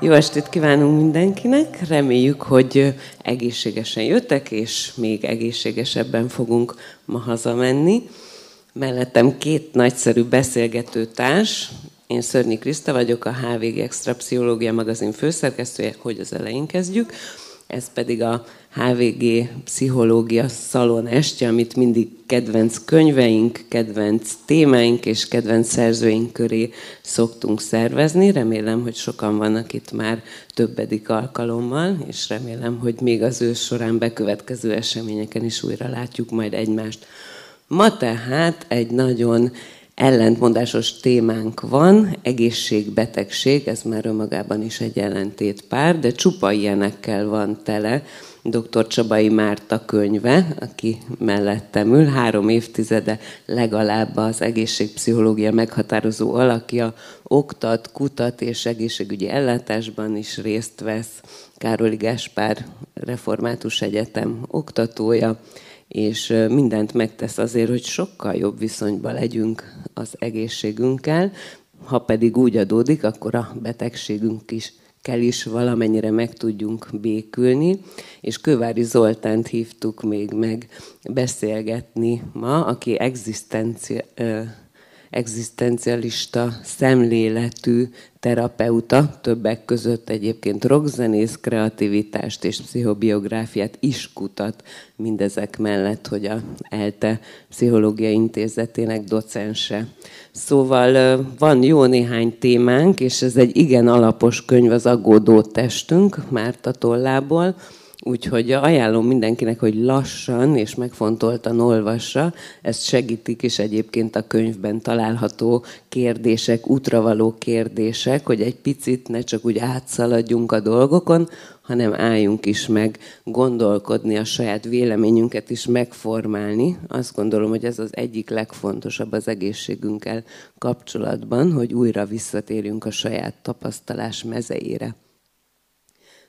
Jó estét kívánunk mindenkinek! Reméljük, hogy egészségesen jöttek, és még egészségesebben fogunk ma hazamenni. Mellettem két nagyszerű beszélgető társ. Én Szörnyi Kriszta vagyok, a HVG Extra Pszichológia magazin főszerkesztője, hogy az elején kezdjük. Ez pedig a HVG Pszichológia Szalon estje, amit mindig kedvenc könyveink, kedvenc témáink és kedvenc szerzőink köré szoktunk szervezni. Remélem, hogy sokan vannak itt már többedik alkalommal, és remélem, hogy még az ősz során bekövetkező eseményeken is újra látjuk majd egymást. Ma tehát egy nagyon ellentmondásos témánk van, egészség, betegség, ez már önmagában is egy ellentétpár, de csupa ilyenekkel van tele dr. Csabai Márta könyve, aki mellettem ül, három évtizede legalább az egészségpszichológia meghatározó alakja, oktat, kutat és egészségügyi ellátásban is részt vesz. Károli Gáspár Református Egyetem oktatója, és mindent megtesz azért, hogy sokkal jobb viszonyban legyünk az egészségünkkel, ha pedig úgy adódik, akkor a betegségünk is kell is valamennyire meg tudjunk békülni, és Kövári Zoltánt hívtuk még meg beszélgetni ma, aki egzisztencia, egzisztencialista szemléletű terapeuta, többek között egyébként rockzenész, kreativitást és pszichobiográfiát is kutat mindezek mellett, hogy a ELTE Pszichológiai Intézetének docense. Szóval van jó néhány témánk, és ez egy igen alapos könyv az Aggódó testünk, Márta Tollából, Úgyhogy ajánlom mindenkinek, hogy lassan és megfontoltan olvassa. Ezt segítik is egyébként a könyvben található kérdések, útravaló kérdések, hogy egy picit ne csak úgy átszaladjunk a dolgokon, hanem álljunk is meg gondolkodni, a saját véleményünket is megformálni. Azt gondolom, hogy ez az egyik legfontosabb az egészségünkkel kapcsolatban, hogy újra visszatérjünk a saját tapasztalás mezeire.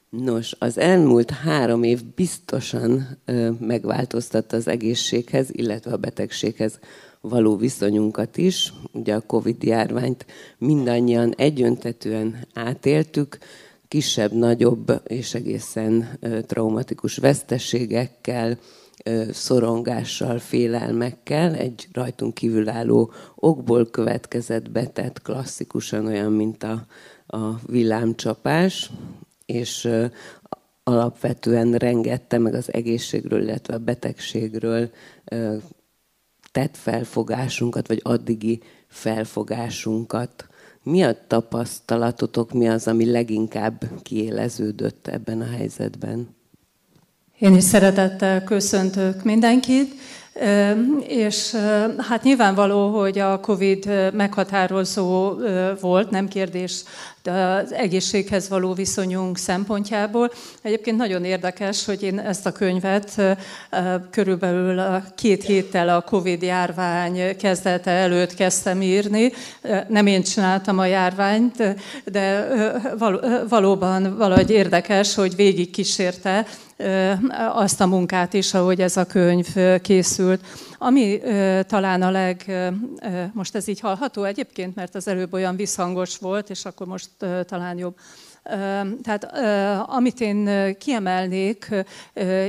Nos, az elmúlt három év biztosan megváltoztatta az egészséghez, illetve a betegséghez való viszonyunkat is. Ugye a Covid-járványt mindannyian egyöntetően átéltük, kisebb, nagyobb és egészen traumatikus veszteségekkel, szorongással, félelmekkel, egy rajtunk kívülálló okból következett betett klasszikusan olyan, mint a, a villámcsapás, és alapvetően rengette meg az egészségről, illetve a betegségről tett felfogásunkat, vagy addigi felfogásunkat. Mi a tapasztalatotok, mi az, ami leginkább kiéleződött ebben a helyzetben? Én is szeretettel köszöntök mindenkit. És hát nyilvánvaló, hogy a COVID meghatározó volt, nem kérdés, az egészséghez való viszonyunk szempontjából. Egyébként nagyon érdekes, hogy én ezt a könyvet körülbelül két héttel a COVID járvány kezdete előtt kezdtem írni. Nem én csináltam a járványt, de valóban valahogy érdekes, hogy végig kísérte azt a munkát is, ahogy ez a könyv készült. Ami talán a leg, most ez így hallható egyébként, mert az előbb olyan visszhangos volt, és akkor most talán jobb. Tehát amit én kiemelnék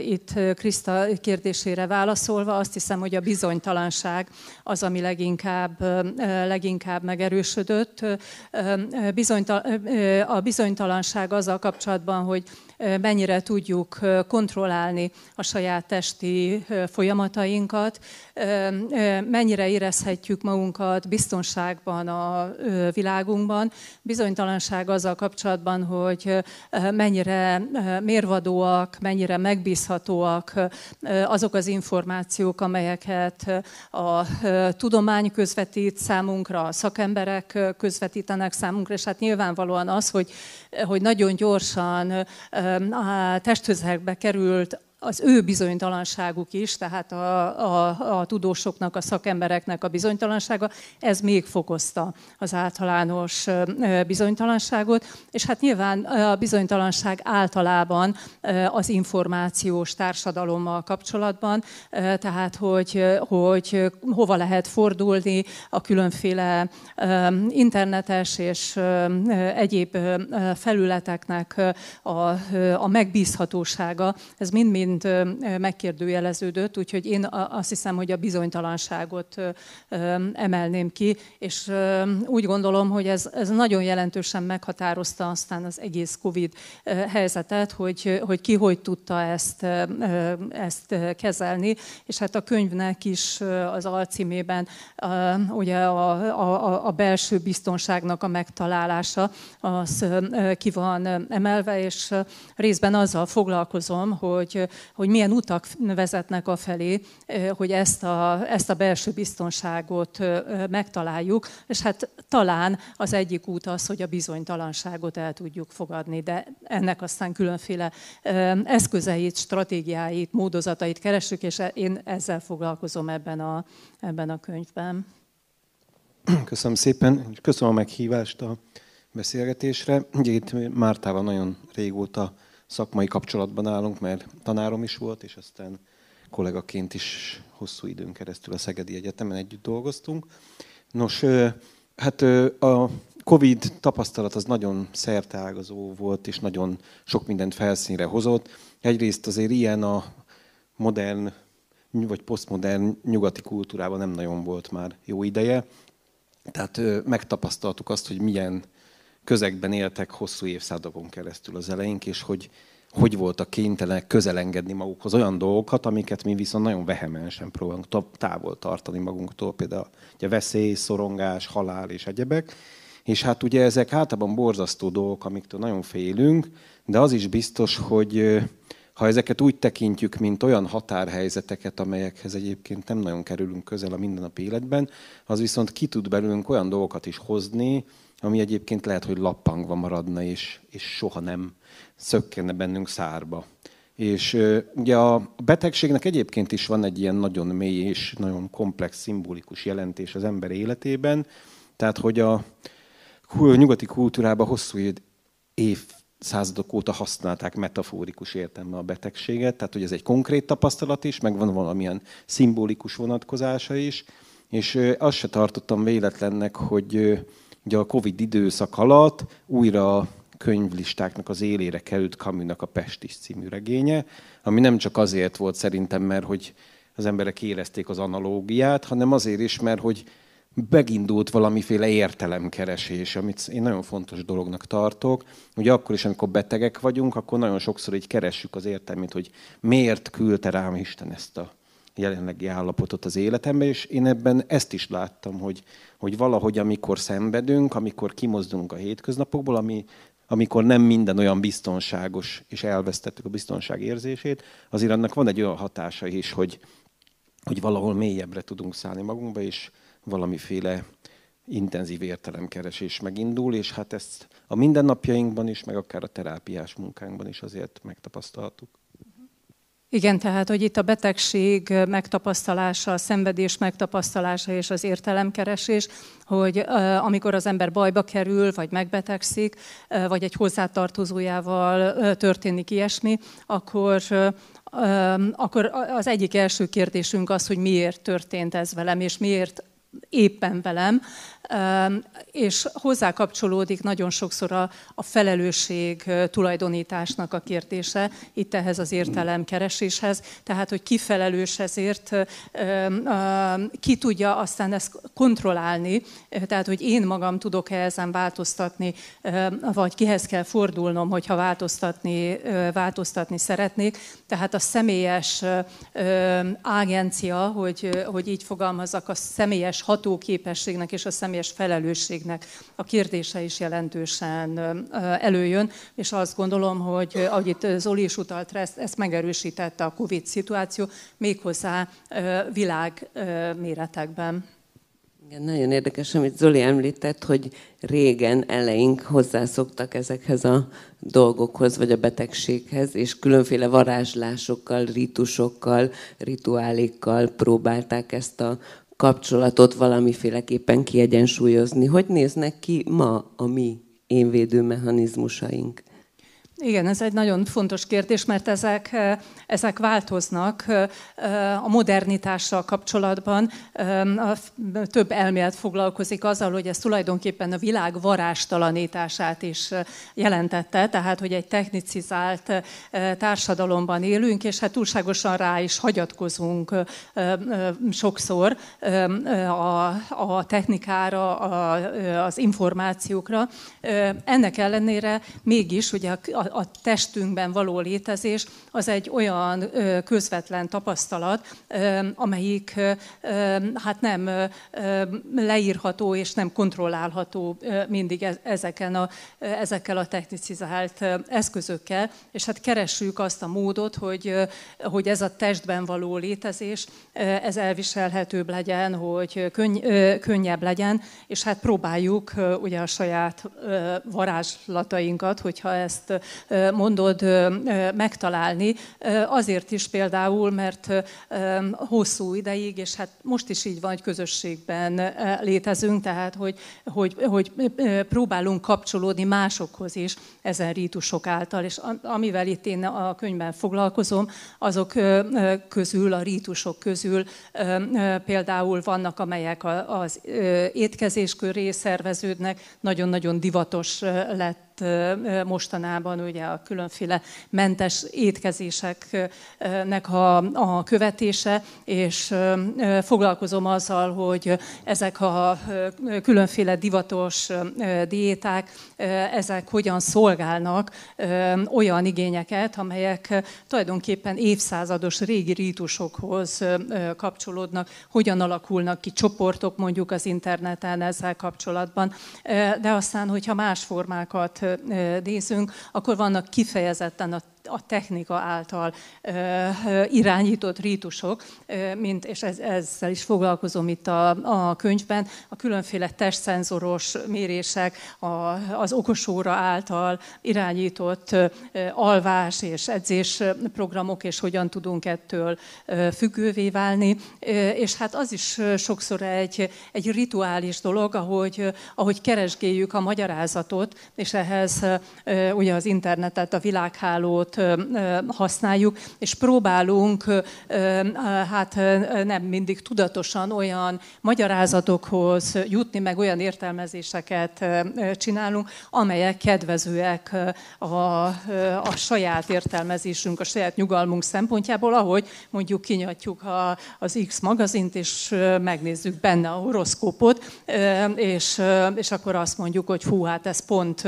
itt Kriszta kérdésére válaszolva, azt hiszem, hogy a bizonytalanság az, ami leginkább, leginkább megerősödött. A bizonytalanság azzal kapcsolatban, hogy mennyire tudjuk kontrollálni a saját testi folyamatainkat, mennyire érezhetjük magunkat biztonságban a világunkban. Bizonytalanság azzal kapcsolatban, hogy mennyire mérvadóak, mennyire megbízhatóak azok az információk, amelyeket a tudomány közvetít számunkra, a szakemberek közvetítenek számunkra, és hát nyilvánvalóan az, hogy, hogy nagyon gyorsan a testközelbe került az ő bizonytalanságuk is, tehát a, a, a tudósoknak, a szakembereknek a bizonytalansága, ez még fokozta az általános bizonytalanságot, és hát nyilván a bizonytalanság általában az információs társadalommal kapcsolatban, tehát hogy, hogy hova lehet fordulni a különféle internetes és egyéb felületeknek a, a megbízhatósága, ez mind-mind megkérdőjeleződött, úgyhogy én azt hiszem, hogy a bizonytalanságot emelném ki, és úgy gondolom, hogy ez, ez nagyon jelentősen meghatározta aztán az egész COVID helyzetet, hogy, hogy ki hogy tudta ezt, ezt kezelni, és hát a könyvnek is az alcímében ugye a, a, a belső biztonságnak a megtalálása az ki van emelve, és részben azzal foglalkozom, hogy, hogy milyen utak vezetnek a felé, hogy ezt a, ezt a belső biztonságot megtaláljuk, és hát talán az egyik út az, hogy a bizonytalanságot el tudjuk fogadni, de ennek aztán különféle eszközeit, stratégiáit, módozatait keresünk, és én ezzel foglalkozom ebben a, ebben a könyvben. Köszönöm szépen, köszönöm a meghívást a beszélgetésre. Ugye itt Mártával nagyon régóta szakmai kapcsolatban állunk, mert tanárom is volt, és aztán kollégaként is hosszú időn keresztül a Szegedi Egyetemen együtt dolgoztunk. Nos, hát a Covid tapasztalat az nagyon szerteágazó volt, és nagyon sok mindent felszínre hozott. Egyrészt azért ilyen a modern vagy posztmodern nyugati kultúrában nem nagyon volt már jó ideje. Tehát megtapasztaltuk azt, hogy milyen közegben éltek hosszú évszázadokon keresztül az eleink, és hogy hogy voltak kénytelenek közelengedni magukhoz olyan dolgokat, amiket mi viszont nagyon vehemensen próbálunk távol tartani magunktól, például ugye veszély, szorongás, halál és egyebek. És hát ugye ezek általában borzasztó dolgok, amiktől nagyon félünk, de az is biztos, hogy ha ezeket úgy tekintjük, mint olyan határhelyzeteket, amelyekhez egyébként nem nagyon kerülünk közel a mindennapi életben, az viszont ki tud belőlünk olyan dolgokat is hozni, ami egyébként lehet, hogy lappangva maradna, és, és soha nem szökkenne bennünk szárba. És ugye a betegségnek egyébként is van egy ilyen nagyon mély és nagyon komplex, szimbolikus jelentés az ember életében. Tehát, hogy a nyugati kultúrában hosszú évszázadok óta használták metaforikus értelme a betegséget, tehát hogy ez egy konkrét tapasztalat is, meg van valamilyen szimbolikus vonatkozása is, és azt se tartottam véletlennek, hogy ugye a Covid időszak alatt újra könyvlistáknak az élére került Camusnak a Pestis című regénye, ami nem csak azért volt szerintem, mert hogy az emberek érezték az analógiát, hanem azért is, mert hogy megindult valamiféle értelemkeresés, amit én nagyon fontos dolognak tartok. Ugye akkor is, amikor betegek vagyunk, akkor nagyon sokszor így keressük az értelmét, hogy miért küldte rám Isten ezt a jelenlegi állapotot az életembe, és én ebben ezt is láttam, hogy, hogy valahogy amikor szenvedünk, amikor kimozdulunk a hétköznapokból, ami amikor nem minden olyan biztonságos, és elvesztettük a biztonság érzését, azért annak van egy olyan hatása is, hogy, hogy valahol mélyebbre tudunk szállni magunkba, és valamiféle intenzív értelemkeresés megindul, és hát ezt a mindennapjainkban is, meg akár a terápiás munkánkban is azért megtapasztaltuk. Igen, tehát, hogy itt a betegség megtapasztalása, a szenvedés megtapasztalása és az értelemkeresés, hogy amikor az ember bajba kerül, vagy megbetegszik, vagy egy hozzátartozójával történik ilyesmi, akkor akkor az egyik első kérdésünk az, hogy miért történt ez velem, és miért éppen velem, és hozzá kapcsolódik nagyon sokszor a, a felelősség tulajdonításnak a kérdése, itt ehhez az értelemkereséshez, tehát hogy ki felelős ezért, ki tudja aztán ezt kontrollálni, tehát hogy én magam tudok-e ezen változtatni, vagy kihez kell fordulnom, hogyha változtatni, változtatni szeretnék. Tehát a személyes agencia, hogy, hogy így fogalmazzak, a személyes hatóképességnek és a személyes személyes felelősségnek a kérdése is jelentősen előjön, és azt gondolom, hogy ahogy itt Zoli is utalt ezt, ezt megerősítette a Covid szituáció, méghozzá világ méretekben. Igen, nagyon érdekes, amit Zoli említett, hogy régen eleink hozzászoktak ezekhez a dolgokhoz, vagy a betegséghez, és különféle varázslásokkal, ritusokkal, rituálékkal próbálták ezt a kapcsolatot valamiféleképpen kiegyensúlyozni. Hogy néznek ki ma a mi énvédő mechanizmusaink? Igen, ez egy nagyon fontos kérdés, mert ezek, ezek változnak a modernitással kapcsolatban. Több elmélet foglalkozik azzal, hogy ez tulajdonképpen a világ varástalanítását is jelentette, tehát hogy egy technicizált társadalomban élünk, és hát túlságosan rá is hagyatkozunk sokszor a technikára, az információkra. Ennek ellenére mégis ugye a a testünkben való létezés az egy olyan közvetlen tapasztalat, amelyik hát nem leírható és nem kontrollálható mindig e-, ezeken a, ezekkel a technicizált eszközökkel, és hát keressük azt a módot, hogy, hogy ez a testben való létezés, ez elviselhetőbb legyen, hogy könny, könnyebb legyen, és hát próbáljuk ugye a saját varázslatainkat, hogyha ezt mondod megtalálni. Azért is például, mert hosszú ideig, és hát most is így van, hogy közösségben létezünk, tehát hogy, hogy, hogy próbálunk kapcsolódni másokhoz is ezen rítusok által. És amivel itt én a könyvben foglalkozom, azok közül, a rítusok közül például vannak, amelyek az étkezés köré szerveződnek, nagyon-nagyon divatos lett mostanában ugye a különféle mentes étkezéseknek a, a követése, és foglalkozom azzal, hogy ezek a különféle divatos diéták, ezek hogyan szolgálnak olyan igényeket, amelyek tulajdonképpen évszázados régi rítusokhoz kapcsolódnak, hogyan alakulnak ki csoportok mondjuk az interneten ezzel kapcsolatban, de aztán, hogyha más formákat nézünk, akkor vannak kifejezetten a a technika által irányított rítusok, mint, és ez, ezzel is foglalkozom itt a, a könyvben, a különféle testszenzoros mérések, a, az okosóra által irányított alvás és edzés programok, és hogyan tudunk ettől függővé válni. És hát az is sokszor egy, egy rituális dolog, ahogy, ahogy keresgéljük a magyarázatot, és ehhez ugye az internetet, a világhálót, használjuk, és próbálunk hát nem mindig tudatosan olyan magyarázatokhoz jutni, meg olyan értelmezéseket csinálunk, amelyek kedvezőek a, a saját értelmezésünk, a saját nyugalmunk szempontjából, ahogy mondjuk kinyatjuk a, az X magazint, és megnézzük benne a horoszkópot, és, és akkor azt mondjuk, hogy hú, hát ez pont,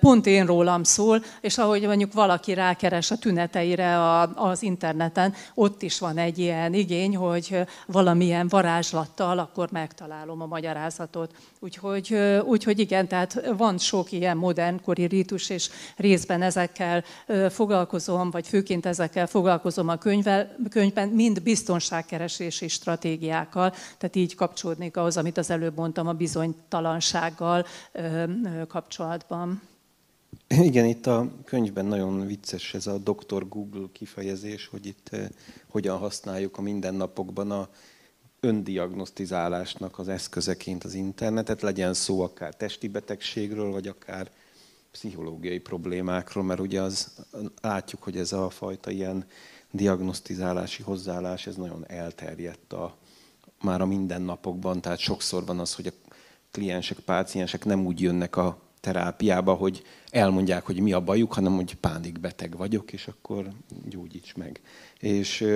pont én rólam szól, és ahogy mondjuk valaki rákeres a tüneteire az interneten, ott is van egy ilyen igény, hogy valamilyen varázslattal akkor megtalálom a magyarázatot. Úgyhogy, úgyhogy igen, tehát van sok ilyen modernkori rítus, és részben ezekkel foglalkozom, vagy főként ezekkel foglalkozom a könyvvel, könyvben, mind biztonságkeresési stratégiákkal, tehát így kapcsolódnék ahhoz, amit az előbb mondtam a bizonytalansággal kapcsolatban. Igen, itt a könyvben nagyon vicces ez a Dr. Google kifejezés, hogy itt eh, hogyan használjuk a mindennapokban a öndiagnosztizálásnak az eszközeként az internetet, legyen szó akár testi betegségről, vagy akár pszichológiai problémákról, mert ugye az, látjuk, hogy ez a fajta ilyen diagnosztizálási hozzáállás, ez nagyon elterjedt a, már a mindennapokban, tehát sokszor van az, hogy a kliensek, páciensek nem úgy jönnek a terápiába, hogy elmondják, hogy mi a bajuk, hanem hogy pánikbeteg vagyok, és akkor gyógyíts meg. És,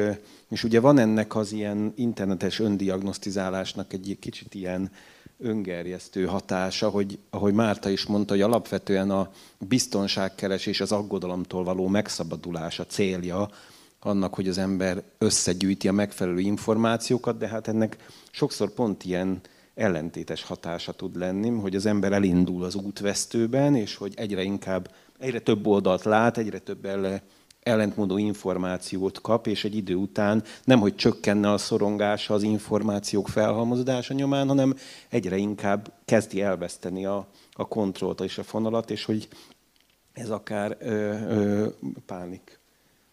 és ugye van ennek az ilyen internetes öndiagnosztizálásnak egy kicsit ilyen öngerjesztő hatása, hogy ahogy Márta is mondta, hogy alapvetően a biztonságkeresés, az aggodalomtól való megszabadulás a célja annak, hogy az ember összegyűjti a megfelelő információkat, de hát ennek sokszor pont ilyen ellentétes hatása tud lenni, hogy az ember elindul az útvesztőben, és hogy egyre inkább, egyre több oldalt lát, egyre több elle ellentmondó információt kap, és egy idő után nem, hogy csökkenne a szorongása az információk felhalmozódása nyomán, hanem egyre inkább kezdi elveszteni a, a kontrollt és a fonalat, és hogy ez akár ö, ö, pánik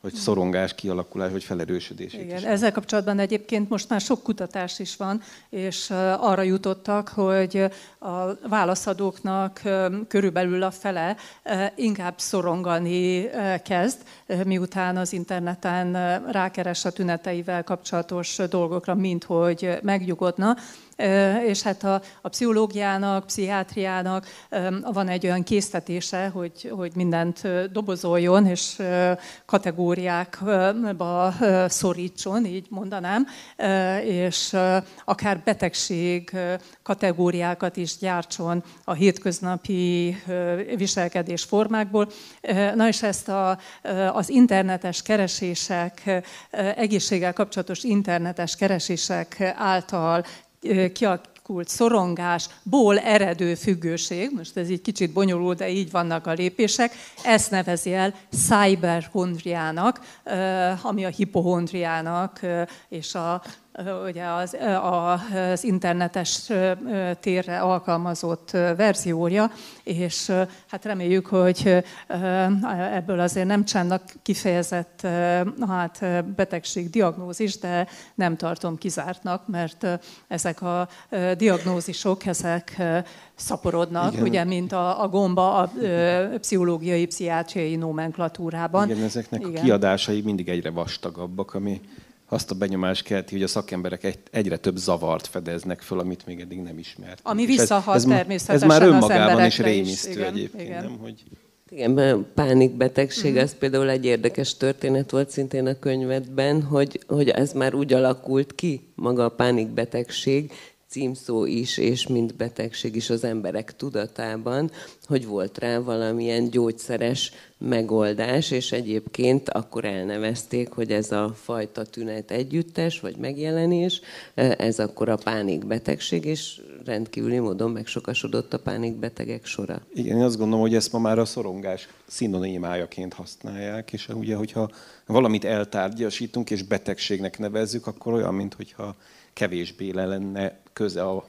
hogy szorongás kialakulás, vagy felerősödés. Igen, is. ezzel kapcsolatban egyébként most már sok kutatás is van, és arra jutottak, hogy a válaszadóknak körülbelül a fele inkább szorongani kezd, miután az interneten rákeres a tüneteivel kapcsolatos dolgokra, mint hogy megnyugodna és hát a, a pszichológiának, pszichiátriának van egy olyan késztetése, hogy, hogy mindent dobozoljon, és kategóriákba szorítson, így mondanám, és akár betegség kategóriákat is gyártson a hétköznapi viselkedés formákból. Na és ezt a, az internetes keresések, egészséggel kapcsolatos internetes keresések által kialakult szorongásból eredő függőség, most ez egy kicsit bonyolult, de így vannak a lépések, ezt nevezi el cyberhondriának, ami a hipohondriának és a ugye az, az internetes térre alkalmazott verziója, és hát reméljük, hogy ebből azért nem csának kifejezett hát, betegség diagnózis, de nem tartom kizártnak, mert ezek a diagnózisok, ezek szaporodnak, Igen. ugye, mint a, a gomba a, a pszichológiai, pszichiátriai nomenklatúrában. Igen, ezeknek Igen. a kiadásai mindig egyre vastagabbak, ami azt a benyomást kelti, hogy a szakemberek egyre több zavart fedeznek föl, amit még eddig nem ismert. Ami visszahat ez, természetesen Ez már önmagában is rémisztő igen, egyébként, igen. nem? Hogy... Igen, pánikbetegség, mm-hmm. ez például egy érdekes történet volt szintén a könyvedben, hogy, hogy ez már úgy alakult ki, maga a pánikbetegség, címszó is, és mint betegség is az emberek tudatában, hogy volt rá valamilyen gyógyszeres megoldás, és egyébként akkor elnevezték, hogy ez a fajta tünet együttes, vagy megjelenés, ez akkor a pánikbetegség, és rendkívüli módon megsokasodott a pánikbetegek sora. Igen, én azt gondolom, hogy ezt ma már a szorongás szinonimájaként használják, és ugye, hogyha valamit eltárgyasítunk és betegségnek nevezzük, akkor olyan, mintha kevésbé lenne köze a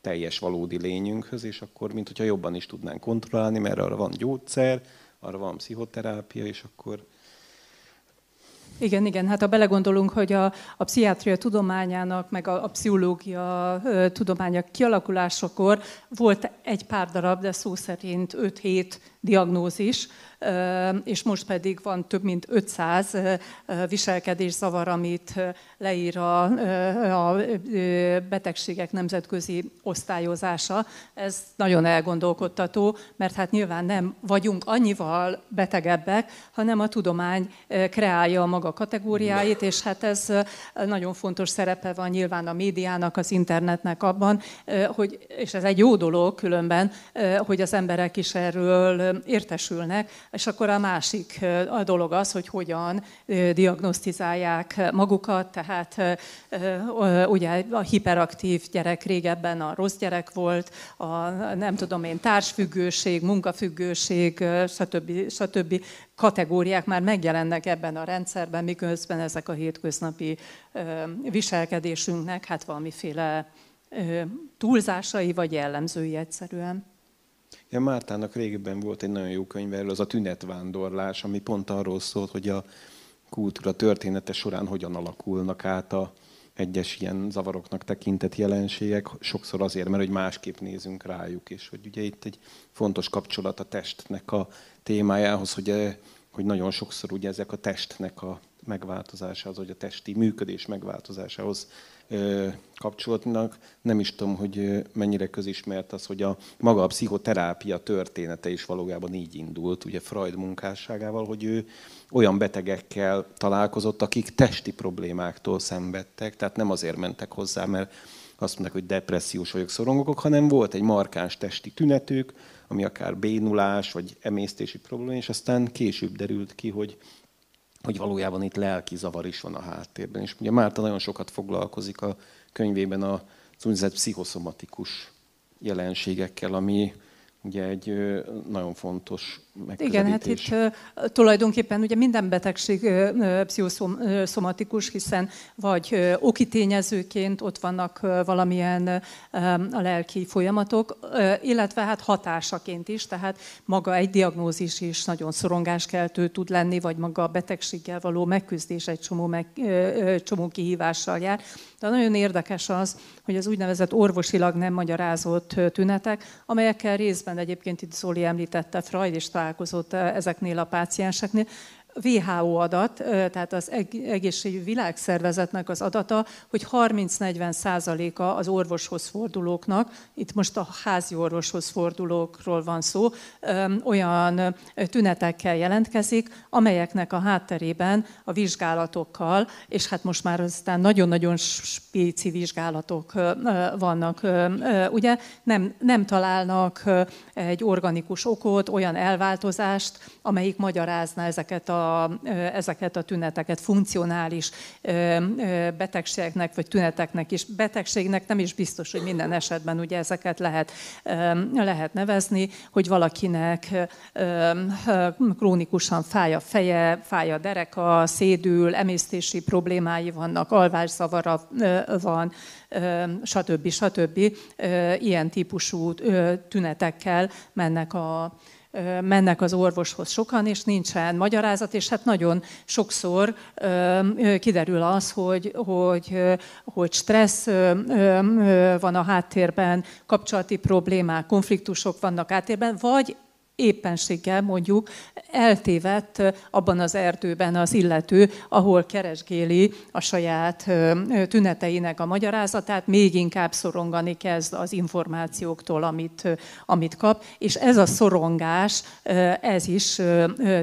teljes valódi lényünkhöz, és akkor, mint hogyha jobban is tudnánk kontrollálni, mert arra van gyógyszer, arra van pszichoterápia, és akkor igen, igen, hát ha belegondolunk, hogy a, a pszichiátria tudományának, meg a, a pszichológia tudománya kialakulásakor volt egy pár darab, de szó szerint 5-7 diagnózis, és most pedig van több mint 500 viselkedészavar, amit leír a, a betegségek nemzetközi osztályozása. Ez nagyon elgondolkodtató, mert hát nyilván nem vagyunk annyival betegebbek, hanem a tudomány kreálja a maga kategóriáit, és hát ez nagyon fontos szerepe van nyilván a médiának, az internetnek abban, hogy, és ez egy jó dolog különben, hogy az emberek is erről értesülnek, és akkor a másik a dolog az, hogy hogyan diagnosztizálják magukat, tehát ugye a hiperaktív gyerek régebben a rossz gyerek volt, a nem tudom én, társfüggőség, munkafüggőség, stb. stb. kategóriák már megjelennek ebben a rendszerben, miközben ezek a hétköznapi viselkedésünknek hát valamiféle túlzásai vagy jellemzői egyszerűen. Ja, Mártának régebben volt egy nagyon jó könyv erről, az a tünetvándorlás, ami pont arról szólt, hogy a kultúra története során hogyan alakulnak át a egyes ilyen zavaroknak tekintett jelenségek, sokszor azért, mert hogy másképp nézünk rájuk, és hogy ugye itt egy fontos kapcsolat a testnek a témájához, hogy, eh, hogy nagyon sokszor ugye ezek a testnek a megváltozásához, vagy a testi működés megváltozásához kapcsolatnak. Nem is tudom, hogy mennyire közismert az, hogy a maga a pszichoterápia története is valójában így indult, ugye Freud munkásságával, hogy ő olyan betegekkel találkozott, akik testi problémáktól szenvedtek, tehát nem azért mentek hozzá, mert azt mondták, hogy depressziós vagyok, szorongok, hanem volt egy markáns testi tünetük, ami akár bénulás, vagy emésztési probléma, és aztán később derült ki, hogy hogy valójában itt lelki zavar is van a háttérben. És ugye Márta nagyon sokat foglalkozik a könyvében az úgynevezett pszichoszomatikus jelenségekkel, ami ugye egy nagyon fontos Igen, hát itt tulajdonképpen ugye minden betegség pszichoszomatikus, hiszen vagy oki tényezőként ott vannak valamilyen a lelki folyamatok, illetve hát hatásaként is, tehát maga egy diagnózis is nagyon szorongáskeltő tud lenni, vagy maga a betegséggel való megküzdés egy csomó, meg, csomó kihívással jár. De nagyon érdekes az, hogy az úgynevezett orvosilag nem magyarázott tünetek, amelyekkel részben egyébként itt Zoli említette, Freud is találkozott ezeknél a pácienseknél, WHO adat, tehát az egészségügyi világszervezetnek az adata, hogy 30-40 százaléka az orvoshoz fordulóknak, itt most a házi orvoshoz fordulókról van szó, olyan tünetekkel jelentkezik, amelyeknek a hátterében a vizsgálatokkal, és hát most már aztán nagyon-nagyon spéci vizsgálatok vannak, ugye? Nem, nem találnak egy organikus okot, olyan elváltozást, amelyik magyarázna ezeket a ezeket a tüneteket funkcionális betegségeknek vagy tüneteknek is. Betegségnek nem is biztos, hogy minden esetben ugye ezeket lehet, lehet nevezni, hogy valakinek krónikusan fáj a feje, fáj a dereka, szédül, emésztési problémái vannak, alvászavara van, stb. stb. Ilyen típusú tünetekkel mennek a, mennek az orvoshoz sokan, és nincsen magyarázat, és hát nagyon sokszor kiderül az, hogy, hogy, hogy stressz van a háttérben, kapcsolati problémák, konfliktusok vannak háttérben, vagy éppenséggel mondjuk eltévedt abban az erdőben az illető, ahol keresgéli a saját tüneteinek a magyarázatát, még inkább szorongani kezd az információktól, amit, amit kap, és ez a szorongás, ez is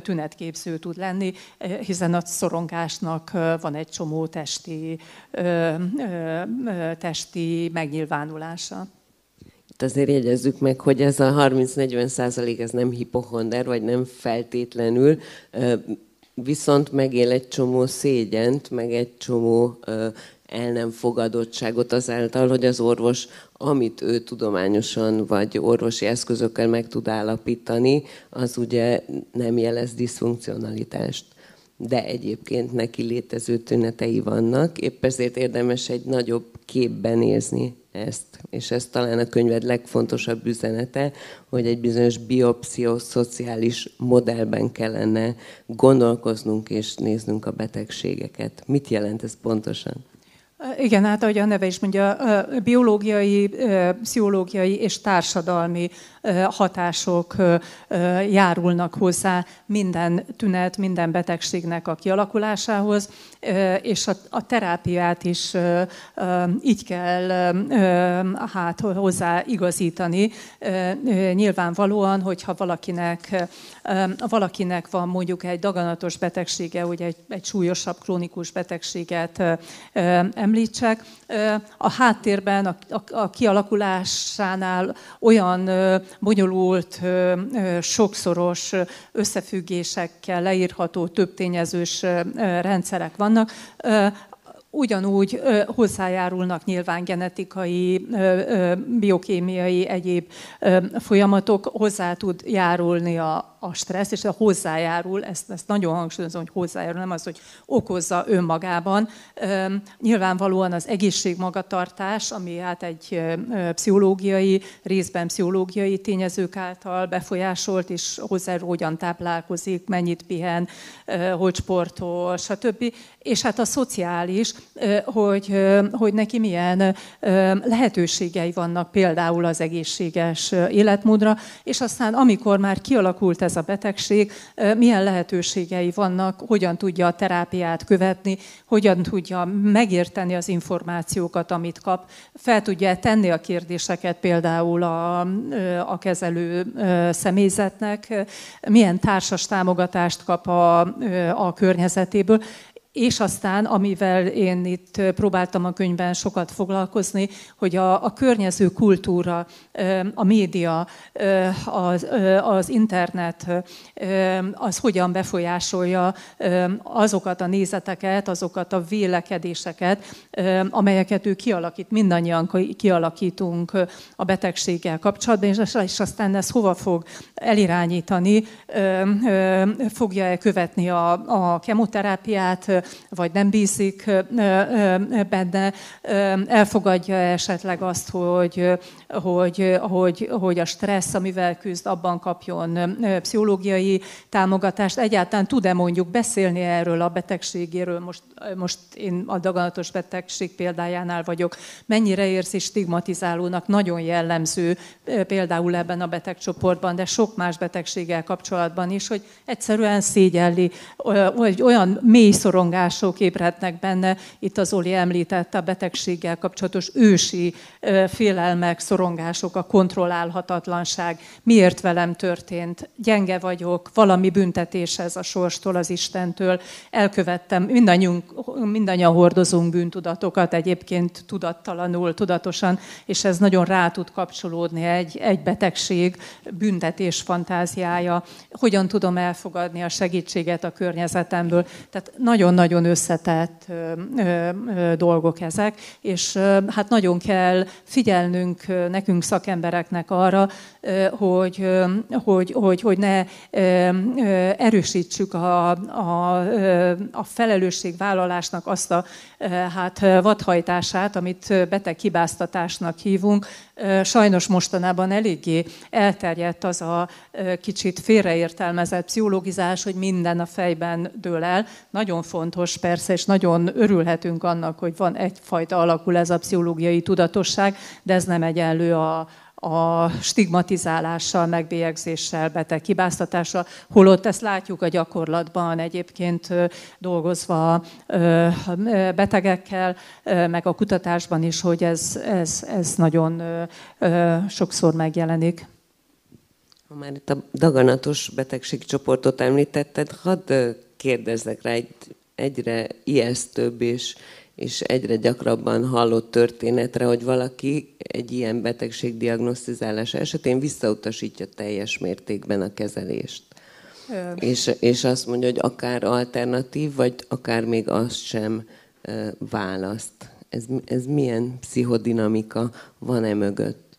tünetképző tud lenni, hiszen a szorongásnak van egy csomó testi, testi megnyilvánulása itt azért jegyezzük meg, hogy ez a 30-40 százalék, ez nem hipohonder, vagy nem feltétlenül, viszont megél egy csomó szégyent, meg egy csomó el nem fogadottságot azáltal, hogy az orvos, amit ő tudományosan vagy orvosi eszközökkel meg tud állapítani, az ugye nem jelez diszfunkcionalitást. De egyébként neki létező tünetei vannak, épp ezért érdemes egy nagyobb képben nézni ezt. És ez talán a könyved legfontosabb üzenete, hogy egy bizonyos biopszichoszociális modellben kellene gondolkoznunk és néznünk a betegségeket. Mit jelent ez pontosan? Igen, hát ahogy a neve is mondja, biológiai, pszichológiai és társadalmi hatások járulnak hozzá minden tünet, minden betegségnek a kialakulásához, és a, terápiát is így kell hát hozzá igazítani. Nyilvánvalóan, hogyha valakinek, valakinek van mondjuk egy daganatos betegsége, ugye egy, egy súlyosabb krónikus betegséget említsek, a háttérben, a, kialakulásánál olyan bonyolult, sokszoros összefüggésekkel leírható több tényezős rendszerek vannak, ugyanúgy hozzájárulnak nyilván genetikai, biokémiai, egyéb folyamatok, hozzá tud járulni a, a stressz, és a hozzájárul, ezt, ezt nagyon hangsúlyozom, hogy hozzájárul, nem az, hogy okozza önmagában. Nyilvánvalóan az egészségmagatartás, ami hát egy pszichológiai, részben pszichológiai tényezők által befolyásolt, és hozzá hogyan táplálkozik, mennyit pihen, hogy sportol, stb. És hát a szociális, hogy, hogy neki milyen lehetőségei vannak például az egészséges életmódra, és aztán amikor már kialakult ez a betegség, milyen lehetőségei vannak, hogyan tudja a terápiát követni, hogyan tudja megérteni az információkat, amit kap, fel tudja tenni a kérdéseket például a, a kezelő személyzetnek, milyen társas támogatást kap a, a környezetéből, és aztán, amivel én itt próbáltam a könyvben sokat foglalkozni, hogy a, a környező kultúra, a média, az, az internet, az hogyan befolyásolja azokat a nézeteket, azokat a vélekedéseket, amelyeket ő kialakít, mindannyian kialakítunk a betegséggel kapcsolatban, és aztán ez hova fog elirányítani, fogja-e követni a, a kemoterápiát, vagy nem bízik benne, elfogadja esetleg azt, hogy, hogy, hogy, hogy a stressz, amivel küzd, abban kapjon pszichológiai támogatást. Egyáltalán tud-e mondjuk beszélni erről a betegségéről? Most, most én a daganatos betegség példájánál vagyok. Mennyire érzi stigmatizálónak, nagyon jellemző például ebben a betegcsoportban, de sok más betegséggel kapcsolatban is, hogy egyszerűen szégyelli, hogy olyan mély szorongások ébrednek benne, itt az Oli említette a betegséggel kapcsolatos ősi félelmek, szorongások, a kontrollálhatatlanság, miért velem történt, gyenge vagyok, valami büntetés ez a sorstól, az Istentől, elkövettem, mindannyiunk, mindannyian hordozunk bűntudatokat, egyébként tudattalanul, tudatosan, és ez nagyon rá tud kapcsolódni egy, egy betegség büntetés fantáziája, hogyan tudom elfogadni a segítséget a környezetemből. Tehát nagyon-nagyon összetett dolgok ezek, és hát nagyon kell figyelnünk nekünk szakembereknek arra, hogy, hogy, hogy, hogy ne erősítsük a, a, a felelősségvállalásnak azt a hát vadhajtását, amit beteg hibáztatásnak hívunk. Sajnos mostanában eléggé elterjedt az a kicsit félreértelmezett pszichologizás, hogy minden a fejben dől el. Nagyon fontos persze, és nagyon örülhetünk annak, hogy van egyfajta alakul ez a pszichológiai tudatosság, de ez nem egyenlő a, a stigmatizálással, megbélyegzéssel, beteg hibáztatással, holott ezt látjuk a gyakorlatban egyébként dolgozva betegekkel, meg a kutatásban is, hogy ez, ez, ez nagyon sokszor megjelenik. Ha már itt a daganatos betegségcsoportot említetted, hadd kérdezzek rá egy egyre ijesztőbb és és egyre gyakrabban hallott történetre, hogy valaki egy ilyen betegség diagnosztizálása esetén visszautasítja teljes mértékben a kezelést. És, és azt mondja, hogy akár alternatív, vagy akár még azt sem választ. Ez, ez milyen pszichodinamika van-e mögött?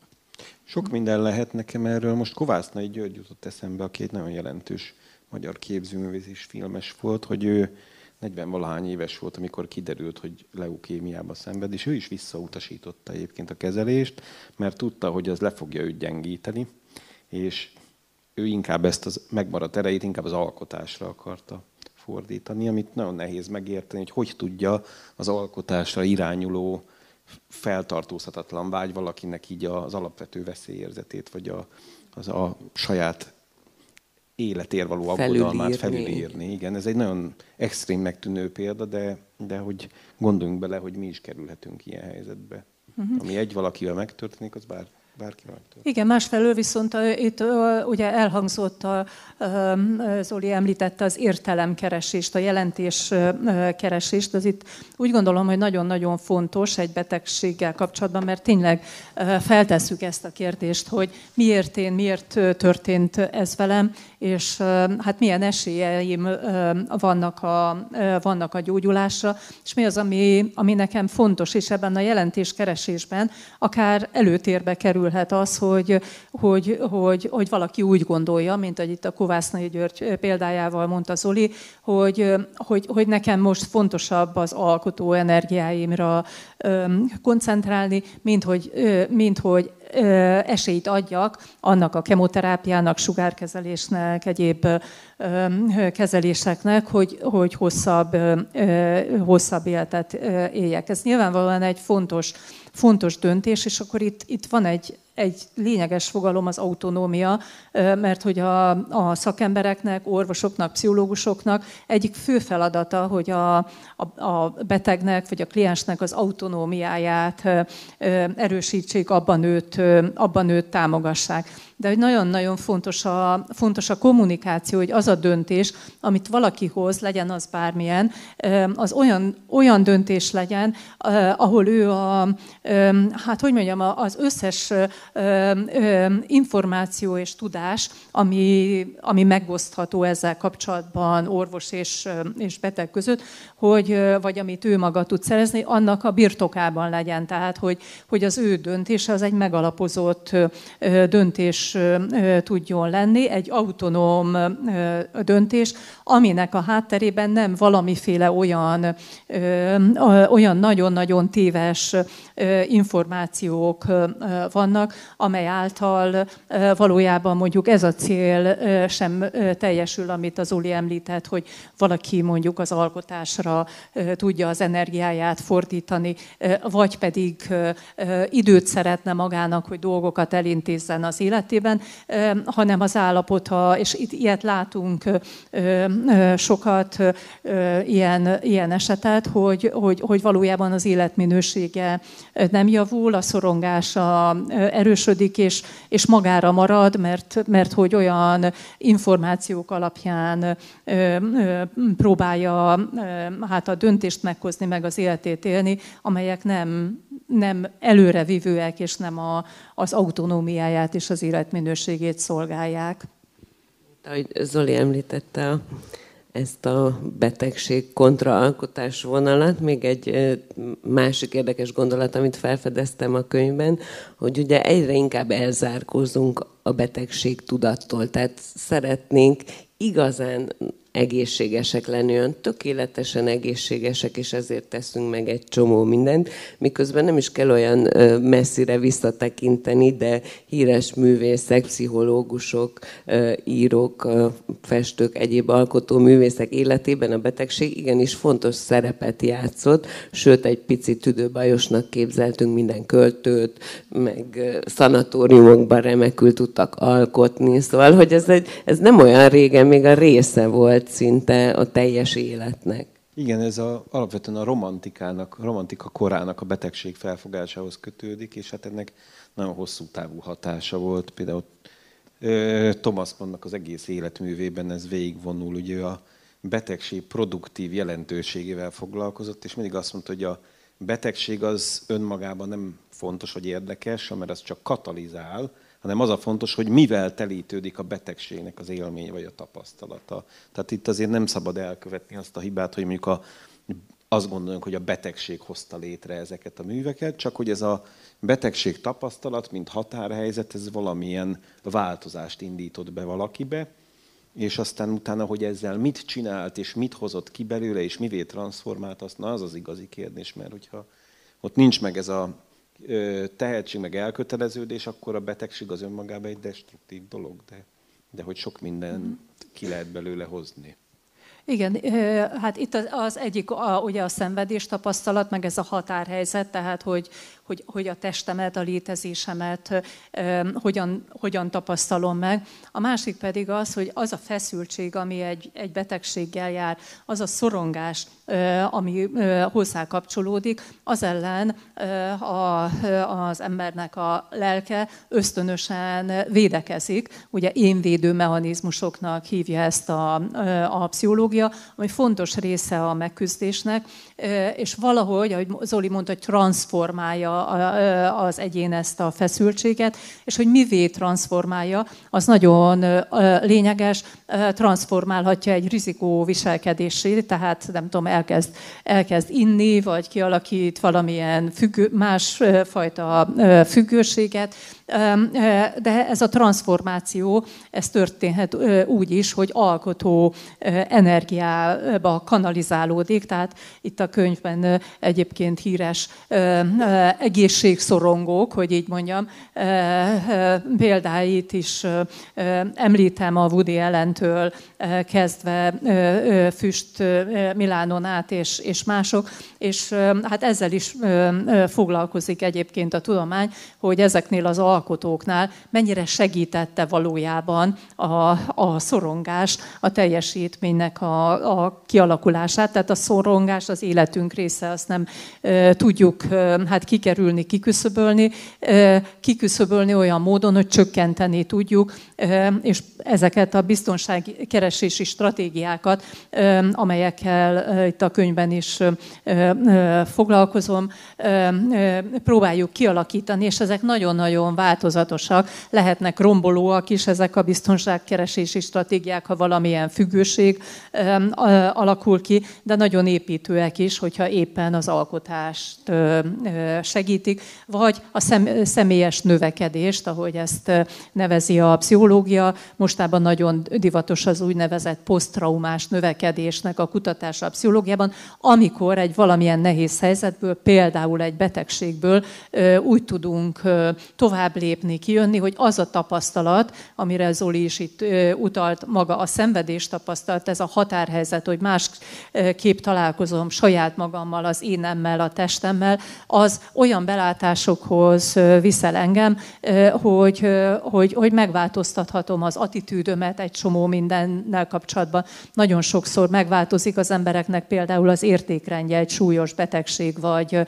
Sok minden lehet nekem erről. Most Kovásznai György jutott eszembe, aki egy nagyon jelentős magyar képzőművész és filmes volt, hogy ő 40-valahány éves volt, amikor kiderült, hogy leukémiába szenved, és ő is visszautasította egyébként a kezelést, mert tudta, hogy az le fogja őt gyengíteni, és ő inkább ezt az megmaradt erejét inkább az alkotásra akarta fordítani, amit nagyon nehéz megérteni, hogy hogy tudja az alkotásra irányuló feltartózhatatlan vágy valakinek így az alapvető veszélyérzetét, vagy a, az a saját életér való aggodalmát felülírni. Igen, ez egy nagyon extrém megtűnő példa, de, de hogy gondoljunk bele, hogy mi is kerülhetünk ilyen helyzetbe. Uh-huh. Ami egy valakivel megtörténik, az bár bárki megtört. Igen, másfelől viszont itt ugye elhangzott, a, Zoli említette az értelemkeresést, a jelentéskeresést, az itt úgy gondolom, hogy nagyon-nagyon fontos egy betegséggel kapcsolatban, mert tényleg feltesszük ezt a kérdést, hogy miért én, miért történt ez velem, és hát milyen esélyeim vannak a, vannak a gyógyulásra, és mi az, ami, ami nekem fontos, és ebben a jelentéskeresésben akár előtérbe kerülhet az, hogy, hogy, hogy, hogy valaki úgy gondolja, mint ahogy itt a Kovásznai György példájával mondta Zoli, hogy, hogy, hogy nekem most fontosabb az alkotó energiáimra koncentrálni, mint hogy, mint hogy esélyt adjak annak a kemoterápiának, sugárkezelésnek, egyéb kezeléseknek, hogy, hogy hosszabb, hosszabb életet éljek. Ez nyilvánvalóan egy fontos, fontos döntés, és akkor itt, itt van egy, egy lényeges fogalom az autonómia, mert hogy a, a szakembereknek, orvosoknak, pszichológusoknak egyik fő feladata, hogy a, a, a betegnek vagy a kliensnek az autonómiáját erősítsék, abban őt, abban őt támogassák de hogy nagyon-nagyon fontos a, fontos a kommunikáció, hogy az a döntés, amit valaki hoz, legyen az bármilyen, az olyan, olyan döntés legyen, ahol ő a, hát hogy mondjam, az összes információ és tudás, ami, ami megosztható ezzel kapcsolatban orvos és, és beteg között, hogy, vagy amit ő maga tud szerezni, annak a birtokában legyen. Tehát, hogy, hogy az ő döntése az egy megalapozott döntés tudjon lenni, egy autonóm döntés, aminek a hátterében nem valamiféle olyan, olyan nagyon-nagyon téves információk vannak, amely által valójában mondjuk ez a cél sem teljesül, amit az Uli említett, hogy valaki mondjuk az alkotásra tudja az energiáját fordítani, vagy pedig időt szeretne magának, hogy dolgokat elintézzen az életében, hanem az állapota, és itt ilyet látunk sokat, ilyen, ilyen esetet, hogy, hogy, hogy valójában az életminősége nem javul, a szorongása erősödik, és, és magára marad, mert, mert hogy olyan információk alapján próbálja hát a döntést meghozni, meg az életét élni, amelyek nem, nem előrevívőek, és nem a, az autonómiáját és az életminőségét szolgálják. Ahogy Zoli említette, ezt a betegség kontraalkotás vonalat. Még egy másik érdekes gondolat, amit felfedeztem a könyvben, hogy ugye egyre inkább elzárkózunk a betegség tudattól. Tehát szeretnénk igazán egészségesek lenni, olyan tökéletesen egészségesek, és ezért teszünk meg egy csomó mindent, miközben nem is kell olyan messzire visszatekinteni, de híres művészek, pszichológusok, írók, festők, egyéb alkotó művészek életében a betegség igenis fontos szerepet játszott, sőt egy pici tüdőbajosnak képzeltünk minden költőt, meg szanatóriumokban remekül tudtak alkotni, szóval, hogy ez, egy, ez nem olyan régen még a része volt szinte a teljes életnek. Igen, ez a, alapvetően a romantikának, romantika korának a betegség felfogásához kötődik, és hát ennek nagyon hosszú távú hatása volt. Például Thomas Mannnak az egész életművében ez végigvonul, ugye a betegség produktív jelentőségével foglalkozott, és mindig azt mondta, hogy a betegség az önmagában nem fontos vagy érdekes, mert az csak katalizál, hanem az a fontos, hogy mivel telítődik a betegségnek az élmény vagy a tapasztalata. Tehát itt azért nem szabad elkövetni azt a hibát, hogy mondjuk a, azt gondoljuk, hogy a betegség hozta létre ezeket a műveket, csak hogy ez a betegség tapasztalat, mint határhelyzet, ez valamilyen változást indított be valakibe, és aztán utána, hogy ezzel mit csinált, és mit hozott ki belőle, és mivé transformált, azt na az az igazi kérdés, mert hogyha ott nincs meg ez a tehetség, meg elköteleződés, akkor a betegség az önmagában egy destruktív dolog, de, de hogy sok minden ki lehet belőle hozni. Igen, hát itt az egyik a, ugye a szenvedés tapasztalat, meg ez a határhelyzet, tehát hogy, hogy, hogy a testemet, a létezésemet hogyan, hogyan tapasztalom meg. A másik pedig az, hogy az a feszültség, ami egy, egy betegséggel jár, az a szorongás, ami hozzá kapcsolódik, az ellen a, az embernek a lelke ösztönösen védekezik. Ugye énvédő mechanizmusoknak hívja ezt a, a pszichológia, ami fontos része a megküzdésnek, és valahogy, ahogy Zoli mondta, hogy transformálja az egyén ezt a feszültséget, és hogy mivé transformálja, az nagyon lényeges, transformálhatja egy rizikó viselkedésé, tehát nem tudom, elkezd, elkezd inni, vagy kialakít valamilyen függő, másfajta függőséget, de ez a transformáció, ez történhet úgy is, hogy alkotó energiába kanalizálódik, tehát itt a könyvben egyébként híres egészségszorongók, hogy így mondjam, példáit is említem a Woody Ellentől kezdve Füst Milánon át és, és mások, és hát ezzel is foglalkozik egyébként a tudomány, hogy ezeknél az alkotóknál mennyire segítette valójában a, a szorongás a teljesítménynek a, a kialakulását. Tehát a szorongás az életünk része, azt nem tudjuk hát kikerülni, kiküszöbölni, e, kiküszöbölni olyan módon, hogy csökkenteni tudjuk, és ezeket a biztonságkeresési stratégiákat, amelyekkel itt a könyvben is foglalkozom, próbáljuk kialakítani, és ezek nagyon-nagyon változatosak, lehetnek rombolóak is ezek a biztonságkeresési stratégiák, ha valamilyen függőség alakul ki, de nagyon építőek is, hogyha éppen az alkotást segítik, vagy a személyes növekedést, ahogy ezt nevezi a pszichológia. Mostában nagyon divatos az úgynevezett posztraumás növekedésnek a kutatása a pszichológiában, amikor egy valamilyen nehéz helyzetből, például egy betegségből úgy tudunk tovább lépni, kijönni, hogy az a tapasztalat, amire Zoli is itt utalt, maga a szenvedés tapasztalat, ez a határhelyzet, hogy más kép találkozom saját magammal, az énemmel, a testemmel, az olyan belátásokhoz viszel engem, hogy, hogy, hogy megváltoztathatom az attitűdömet egy csomó mindennel kapcsolatban. Nagyon sokszor megváltozik az embereknek például az értékrendje egy súlyos betegség, vagy,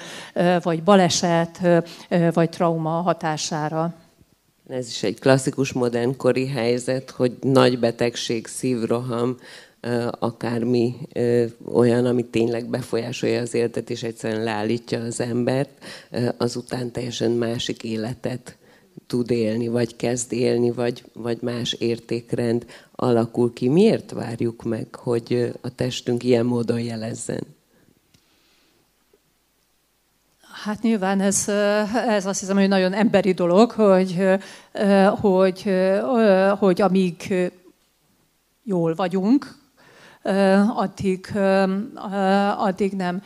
vagy baleset, vagy trauma hatására. Ez is egy klasszikus modernkori helyzet, hogy nagy betegség, szívroham, akármi olyan, ami tényleg befolyásolja az életet, és egyszerűen leállítja az embert, azután teljesen másik életet tud élni, vagy kezd élni, vagy, vagy más értékrend alakul ki. Miért várjuk meg, hogy a testünk ilyen módon jelezzen? Hát nyilván ez, ez azt hiszem, hogy nagyon emberi dolog, hogy, hogy, hogy amíg jól vagyunk, addig, addig nem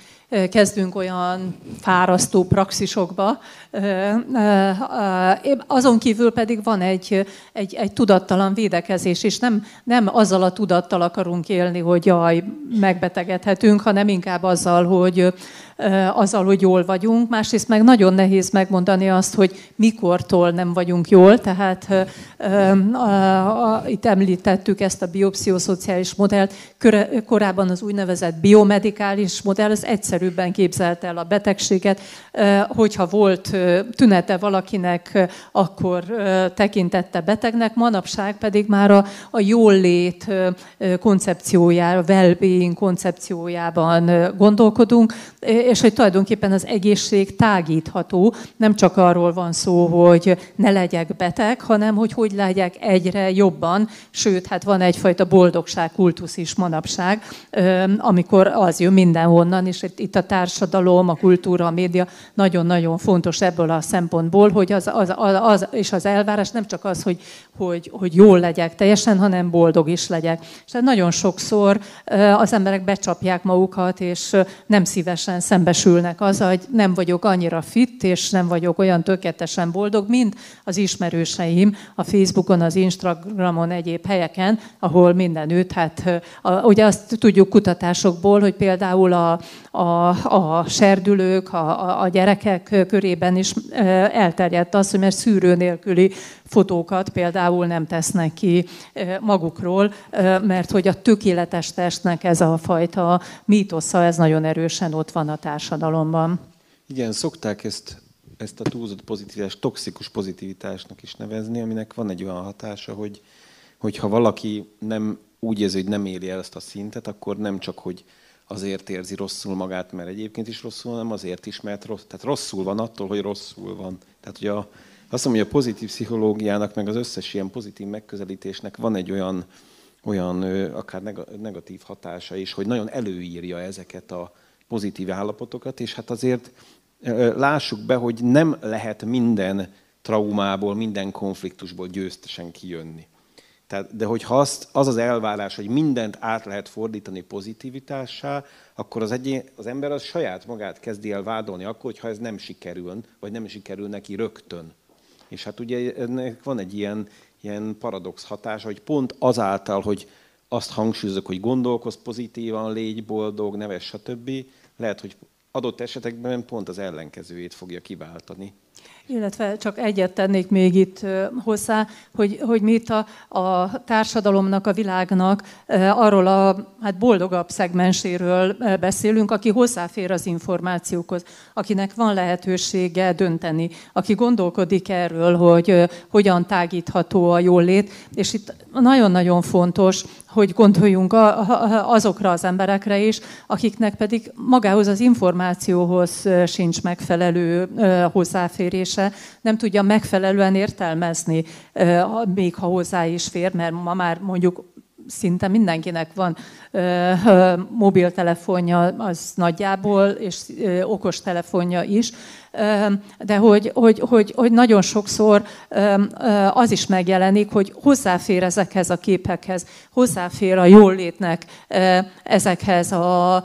kezdünk olyan fárasztó praxisokba. Azon kívül pedig van egy, egy, egy tudattalan védekezés, és nem, nem azzal a tudattal akarunk élni, hogy jaj, megbetegedhetünk, hanem inkább azzal, hogy, azzal, hogy jól vagyunk. Másrészt meg nagyon nehéz megmondani azt, hogy mikortól nem vagyunk jól, tehát itt említettük ezt a biopszichoszociális modellt, korábban az úgynevezett biomedikális modell, ez egyszerűbben képzelte el a betegséget, hogyha volt tünete valakinek, akkor tekintette betegnek, manapság pedig már a, a jól-lét koncepciójára, well-being koncepciójában gondolkodunk, és hogy tulajdonképpen az egészség tágítható, nem csak arról van szó, hogy ne legyek beteg, hanem hogy hogy legyek egyre jobban, sőt, hát van egyfajta boldogság kultusz is manapság, amikor az jön mindenhonnan, és itt a társadalom, a kultúra, a média nagyon-nagyon fontos ebből a szempontból, hogy az, az, az, az és az elvárás nem csak az, hogy, hogy, hogy jól legyek teljesen, hanem boldog is legyek. És hát nagyon sokszor az emberek becsapják magukat, és nem szívesen szembesülnek az, hogy nem vagyok annyira fit, és nem vagyok olyan tökéletesen boldog, mint az ismerőseim a Facebookon, az Instagramon, egyéb helyeken, ahol mindenütt, hát ugye azt tudjuk kutatásokból, hogy például a, a, a serdülők, a, a gyerekek körében is elterjedt az, hogy mert szűrő nélküli fotókat például nem tesznek ki magukról, mert hogy a tökéletes testnek ez a fajta mítosza, ez nagyon erősen ott van a társadalomban. Igen, szokták ezt, ezt a túlzott pozitivitást toxikus pozitivitásnak is nevezni, aminek van egy olyan hatása, hogy, hogy ha valaki nem úgy érzi, hogy nem éri el ezt a szintet, akkor nem csak, hogy azért érzi rosszul magát, mert egyébként is rosszul, hanem azért is, mert rossz, tehát rosszul van attól, hogy rosszul van. Tehát, hogy a, azt mondom, hogy a pozitív pszichológiának, meg az összes ilyen pozitív megközelítésnek van egy olyan, olyan akár negatív hatása is, hogy nagyon előírja ezeket a pozitív állapotokat, és hát azért lássuk be, hogy nem lehet minden traumából, minden konfliktusból győztesen kijönni. Tehát, de hogyha azt, az az elvárás, hogy mindent át lehet fordítani pozitivitássá, akkor az, egy, az ember az saját magát kezdi el vádolni akkor, hogyha ez nem sikerül, vagy nem sikerül neki rögtön. És hát ugye ennek van egy ilyen, ilyen paradox hatása, hogy pont azáltal, hogy azt hangsúlyozok, hogy gondolkoz pozitívan, légy boldog, neves, stb. Lehet, hogy adott esetekben pont az ellenkezőjét fogja kiváltani. Illetve csak egyet tennék még itt hozzá, hogy, hogy mi itt a, a társadalomnak, a világnak arról a hát boldogabb szegmenséről beszélünk, aki hozzáfér az információkhoz, akinek van lehetősége dönteni, aki gondolkodik erről, hogy hogyan tágítható a jólét, és itt nagyon-nagyon fontos, hogy gondoljunk azokra az emberekre is, akiknek pedig magához az információhoz sincs megfelelő hozzáférése, nem tudja megfelelően értelmezni, még ha hozzá is fér, mert ma már mondjuk szinte mindenkinek van mobiltelefonja, az nagyjából, és okos telefonja is, de hogy, hogy, hogy, hogy nagyon sokszor az is megjelenik, hogy hozzáfér ezekhez a képekhez, hozzáfér a jólétnek ezekhez a,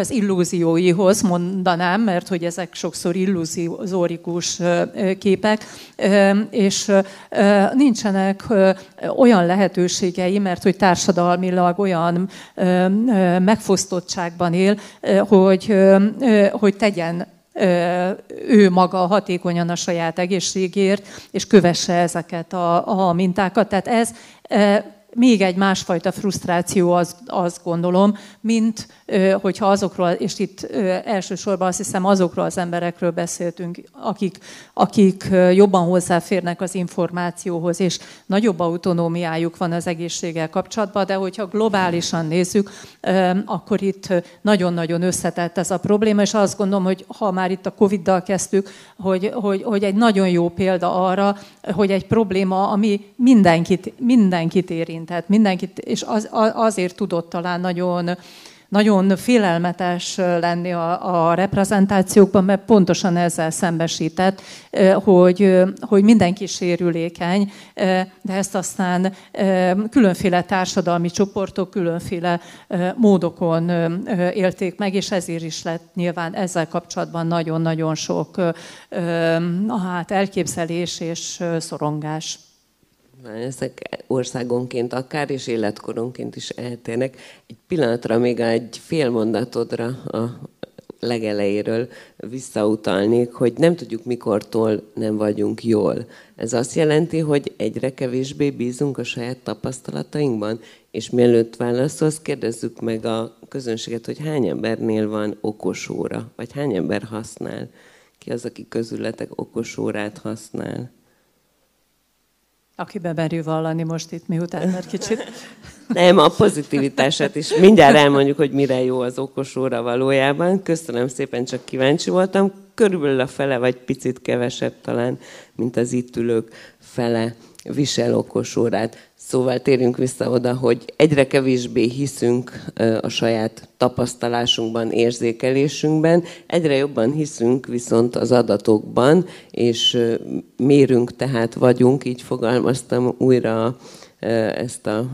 az illúzióihoz, mondanám, mert hogy ezek sokszor illuzórikus képek, és nincsenek olyan lehetőségei, mert hogy társadalmilag olyan megfosztottságban él, hogy, hogy tegyen ő maga hatékonyan a saját egészségért, és kövesse ezeket a, a mintákat. Tehát ez még egy másfajta frusztráció, az, azt gondolom, mint hogyha azokról, és itt elsősorban azt hiszem azokról az emberekről beszéltünk, akik, akik jobban hozzáférnek az információhoz, és nagyobb autonómiájuk van az egészséggel kapcsolatban, de hogyha globálisan nézzük, akkor itt nagyon-nagyon összetett ez a probléma, és azt gondolom, hogy ha már itt a Covid-dal kezdtük, hogy, hogy, hogy egy nagyon jó példa arra, hogy egy probléma, ami mindenkit, mindenkit érintett, mindenkit, és az, azért tudott talán nagyon nagyon félelmetes lenni a, a reprezentációkban, mert pontosan ezzel szembesített, hogy, hogy mindenki sérülékeny, de ezt aztán különféle társadalmi csoportok különféle módokon élték meg, és ezért is lett nyilván ezzel kapcsolatban nagyon-nagyon sok hát, elképzelés és szorongás ezek országonként akár, és életkoronként is eltérnek. Egy pillanatra még egy fél mondatodra a legelejéről visszautalnék, hogy nem tudjuk mikortól nem vagyunk jól. Ez azt jelenti, hogy egyre kevésbé bízunk a saját tapasztalatainkban, és mielőtt válaszolsz, kérdezzük meg a közönséget, hogy hány embernél van okos óra, vagy hány ember használ. Ki az, aki közületek okos órát használ? Aki bemerül vallani most itt miután, mert kicsit... Nem, a pozitivitását is. Mindjárt elmondjuk, hogy mire jó az okos óra valójában. Köszönöm szépen, csak kíváncsi voltam. Körülbelül a fele, vagy picit kevesebb talán, mint az itt ülők fele visel okos órát. Szóval térjünk vissza oda, hogy egyre kevésbé hiszünk a saját tapasztalásunkban, érzékelésünkben, egyre jobban hiszünk viszont az adatokban, és mérünk tehát vagyunk, így fogalmaztam újra ezt a,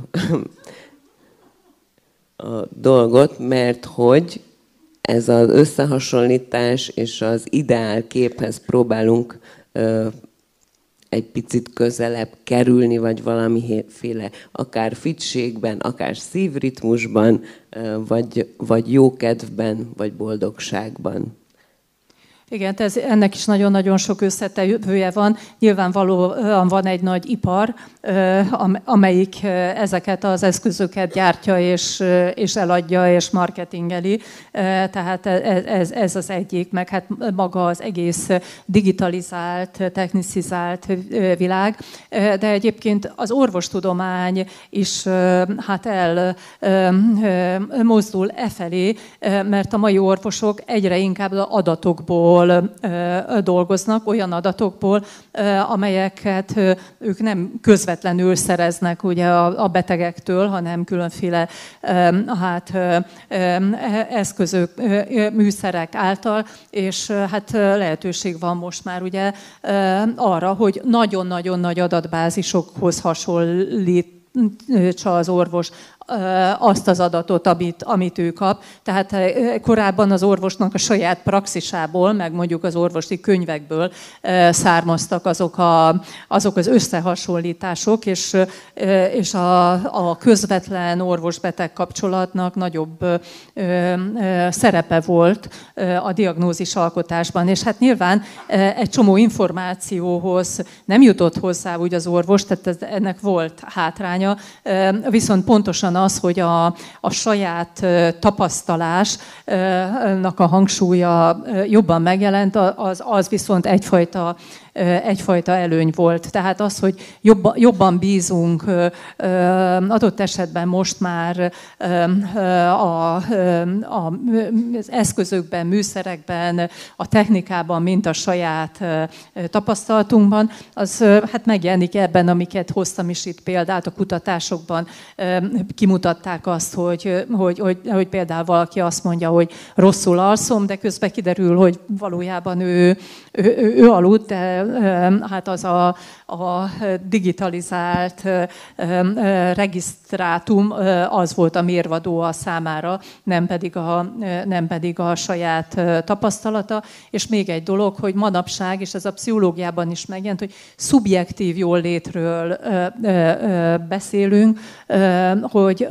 a dolgot, mert hogy ez az összehasonlítás és az ideál képhez próbálunk egy picit közelebb kerülni, vagy valamiféle akár fitségben, akár szívritmusban, vagy, vagy jókedvben, vagy boldogságban. Igen, ez, ennek is nagyon-nagyon sok összetevője van. Nyilvánvalóan van egy nagy ipar, amelyik ezeket az eszközöket gyártja és, és eladja és marketingeli. Tehát e, e, ez, ez az egyik, meg hát maga az egész digitalizált, technicizált világ. De egyébként az orvostudomány is hát el mozdul e felé, mert a mai orvosok egyre inkább adatokból adatokból dolgoznak, olyan adatokból, amelyeket ők nem közvetlenül szereznek ugye a betegektől, hanem különféle hát, eszközök, műszerek által, és hát lehetőség van most már ugye arra, hogy nagyon-nagyon nagy adatbázisokhoz hasonlít az orvos azt az adatot, amit, amit ő kap. Tehát korábban az orvosnak a saját praxisából, meg mondjuk az orvosi könyvekből származtak azok, a, azok az összehasonlítások, és, és a, a közvetlen orvos-beteg kapcsolatnak nagyobb szerepe volt a diagnózis alkotásban. És hát nyilván egy csomó információhoz nem jutott hozzá úgy az orvos, tehát ennek volt hátránya, viszont pontosan az, hogy a, a saját tapasztalásnak a hangsúlya jobban megjelent, az, az viszont egyfajta egyfajta előny volt. Tehát az, hogy jobban, bízunk adott esetben most már a, az eszközökben, műszerekben, a technikában, mint a saját tapasztalatunkban, az hát megjelenik ebben, amiket hoztam is itt példát a kutatásokban. Kimutatták azt, hogy, hogy, hogy, hogy például valaki azt mondja, hogy rosszul alszom, de közben kiderül, hogy valójában ő, ő, ő, ő aludt, de hát az a, a digitalizált regisztrátum az volt a mérvadó a számára, nem pedig a, nem pedig a saját tapasztalata. És még egy dolog, hogy manapság, és ez a pszichológiában is megjelent, hogy szubjektív jól létről beszélünk, hogy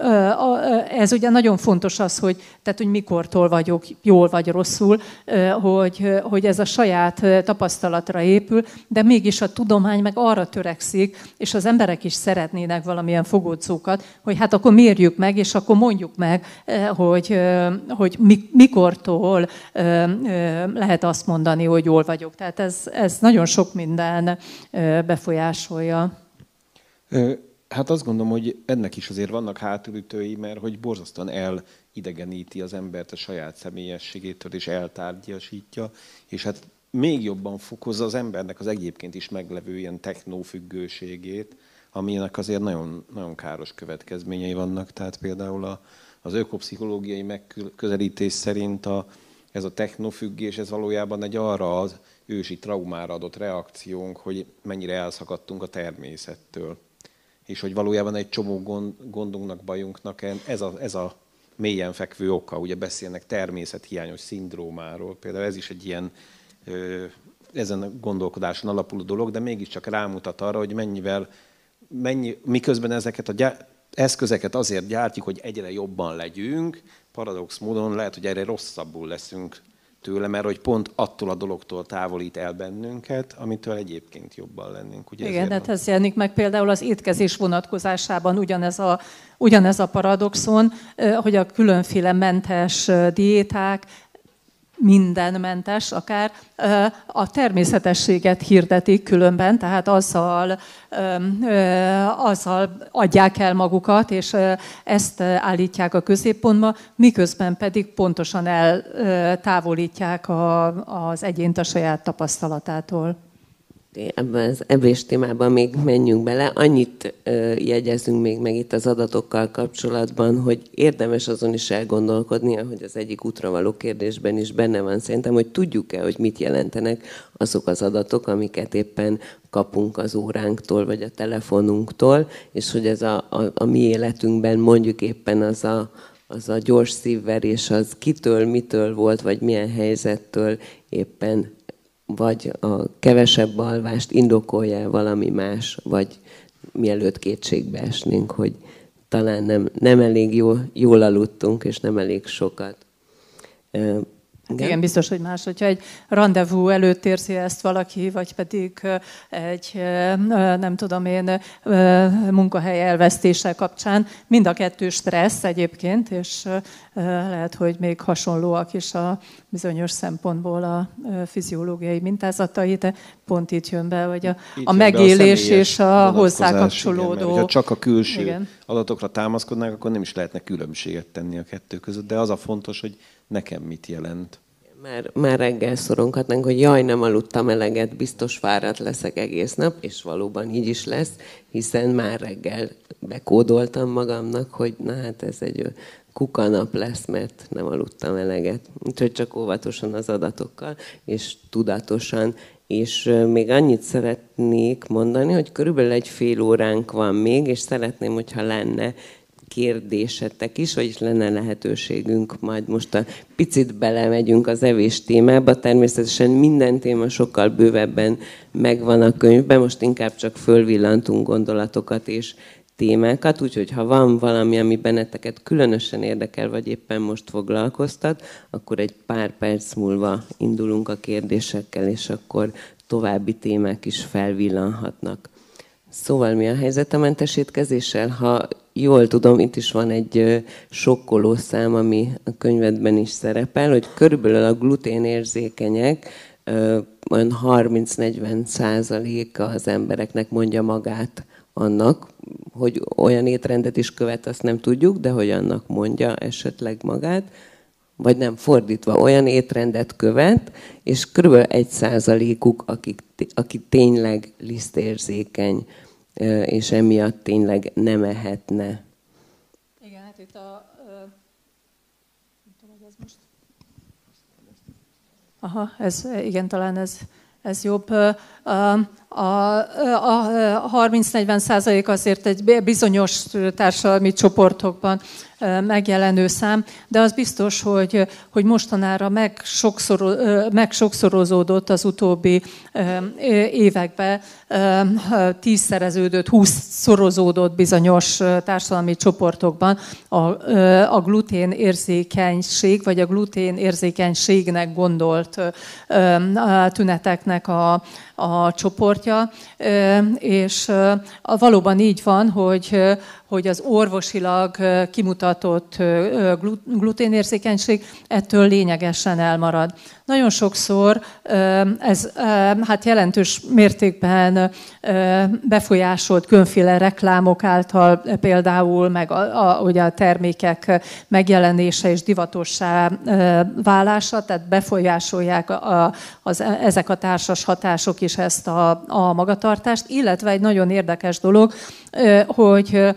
ez ugye nagyon fontos az, hogy, tehát, hogy mikortól vagyok jól vagy rosszul, hogy, hogy ez a saját tapasztalatra épül, de mégis a tudomány meg arra törekszik, és az emberek is szeretnének valamilyen fogódzókat, hogy hát akkor mérjük meg, és akkor mondjuk meg, eh, hogy, eh, hogy mikortól eh, lehet azt mondani, hogy jól vagyok. Tehát ez, ez nagyon sok minden befolyásolja. Hát azt gondolom, hogy ennek is azért vannak hátulütői, mert hogy borzasztóan elidegeníti az embert a saját személyességétől, és eltárgyasítja, és hát még jobban fokozza az embernek az egyébként is meglevő ilyen technófüggőségét, aminek azért nagyon, nagyon káros következményei vannak. Tehát például a, az ökopszichológiai megközelítés szerint a, ez a technofüggés, ez valójában egy arra az ősi traumára adott reakciónk, hogy mennyire elszakadtunk a természettől. És hogy valójában egy csomó gond, gondunknak, bajunknak ez a, ez a mélyen fekvő oka. Ugye beszélnek természethiányos szindrómáról. Például ez is egy ilyen ezen a gondolkodáson alapuló dolog, de mégiscsak rámutat arra, hogy mennyivel, mennyi, miközben ezeket a gyá- eszközeket azért gyártjuk, hogy egyre jobban legyünk, paradox módon lehet, hogy erre rosszabbul leszünk tőle, mert hogy pont attól a dologtól távolít el bennünket, amitől egyébként jobban lennénk. Ugye Igen, hát ez jelenik meg például az étkezés vonatkozásában ugyanez a, ugyanez a paradoxon, hogy a különféle mentes diéták mindenmentes akár, a természetességet hirdetik különben, tehát azzal, azzal adják el magukat, és ezt állítják a középpontba, miközben pedig pontosan eltávolítják az egyént a saját tapasztalatától ebben az evés témában még menjünk bele. Annyit jegyezünk még meg itt az adatokkal kapcsolatban, hogy érdemes azon is elgondolkodni, hogy az egyik útra való kérdésben is benne van szerintem, hogy tudjuk-e, hogy mit jelentenek azok az adatok, amiket éppen kapunk az óránktól, vagy a telefonunktól, és hogy ez a, a, a mi életünkben mondjuk éppen az a, az a gyors szívverés, az kitől, mitől volt, vagy milyen helyzettől éppen vagy a kevesebb alvást indokolja valami más, vagy mielőtt kétségbe esnénk, hogy talán nem, nem elég jól, jól aludtunk, és nem elég sokat. Igen. Igen, biztos, hogy más, hogyha egy rendezvú előtt érzi ezt valaki, vagy pedig egy, nem tudom én, munkahely elvesztése kapcsán. Mind a kettő stressz egyébként, és lehet, hogy még hasonlóak is a bizonyos szempontból a fiziológiai mintázatai, de pont itt jön be, hogy a, a megélés a és a hozzá kapcsolódó. Igen, ha csak a külső igen. adatokra támaszkodnánk, akkor nem is lehetne különbséget tenni a kettő között, de az a fontos, hogy nekem mit jelent. Már, már reggel szorongatnánk, hogy jaj, nem aludtam eleget, biztos fáradt leszek egész nap, és valóban így is lesz, hiszen már reggel bekódoltam magamnak, hogy na hát ez egy kukanap lesz, mert nem aludtam eleget. Úgyhogy csak óvatosan az adatokkal, és tudatosan És még annyit szeretnék mondani, hogy körülbelül egy fél óránk van még, és szeretném, hogyha lenne kérdésetek is, vagyis lenne lehetőségünk, majd most a picit belemegyünk az evés témába. Természetesen minden téma sokkal bővebben megvan a könyvben, most inkább csak fölvillantunk gondolatokat és témákat, úgyhogy ha van valami, ami benneteket különösen érdekel, vagy éppen most foglalkoztat, akkor egy pár perc múlva indulunk a kérdésekkel, és akkor további témák is felvillanhatnak. Szóval mi a helyzet a mentesítkezéssel? Ha jól tudom, itt is van egy sokkoló szám, ami a könyvedben is szerepel, hogy körülbelül a gluténérzékenyek olyan 30-40 százaléka az embereknek mondja magát annak, hogy olyan étrendet is követ, azt nem tudjuk, de hogy annak mondja esetleg magát, vagy nem fordítva, olyan étrendet követ, és kb. egy százalékuk, akik, aki tényleg lisztérzékeny és emiatt tényleg nem ehetne. Igen, hát itt a... Nem tudom, hogy ez most... Aha, ez, igen, talán ez, ez jobb. A, a 30-40 százalék azért egy bizonyos társadalmi csoportokban megjelenő szám, de az biztos, hogy, hogy mostanára megsokszor, megsokszorozódott az utóbbi években, tízszereződött, húszszorozódott bizonyos társadalmi csoportokban a, a glutén érzékenység, vagy a glutén érzékenységnek gondolt tüneteknek a, a csoportja, és valóban így van, hogy, hogy az orvosilag kimutatott gluténérzékenység ettől lényegesen elmarad. Nagyon sokszor ez hát jelentős mértékben befolyásolt különféle reklámok által például, meg a, a, ugye a termékek megjelenése és divatossá válása, tehát befolyásolják a, az, ezek a társas hatások is ezt a, a magatartást, illetve egy nagyon érdekes dolog, hogy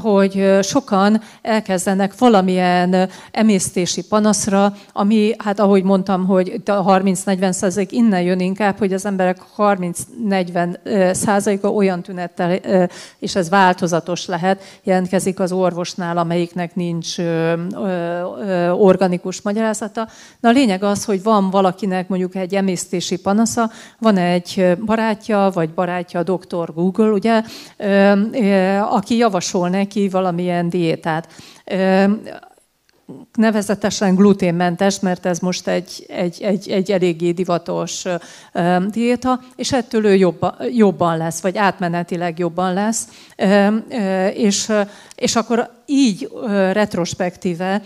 hogy sokan elkezdenek valamilyen emésztési panaszra, ami, hát ahogy mondtam, hogy a 30-40 százalék innen jön inkább, hogy az emberek 30-40 százaléka olyan tünettel, és ez változatos lehet, jelentkezik az orvosnál, amelyiknek nincs organikus magyarázata. De a lényeg az, hogy van valakinek mondjuk egy emésztési panasza, van egy barátja, vagy barátja a doktor Google, ugye, aki javasol neki valamilyen diétát. Nevezetesen gluténmentes, mert ez most egy, egy, egy, egy eléggé divatos diéta, és ettől ő jobban, jobban lesz, vagy átmenetileg jobban lesz. És, és akkor így retrospektíve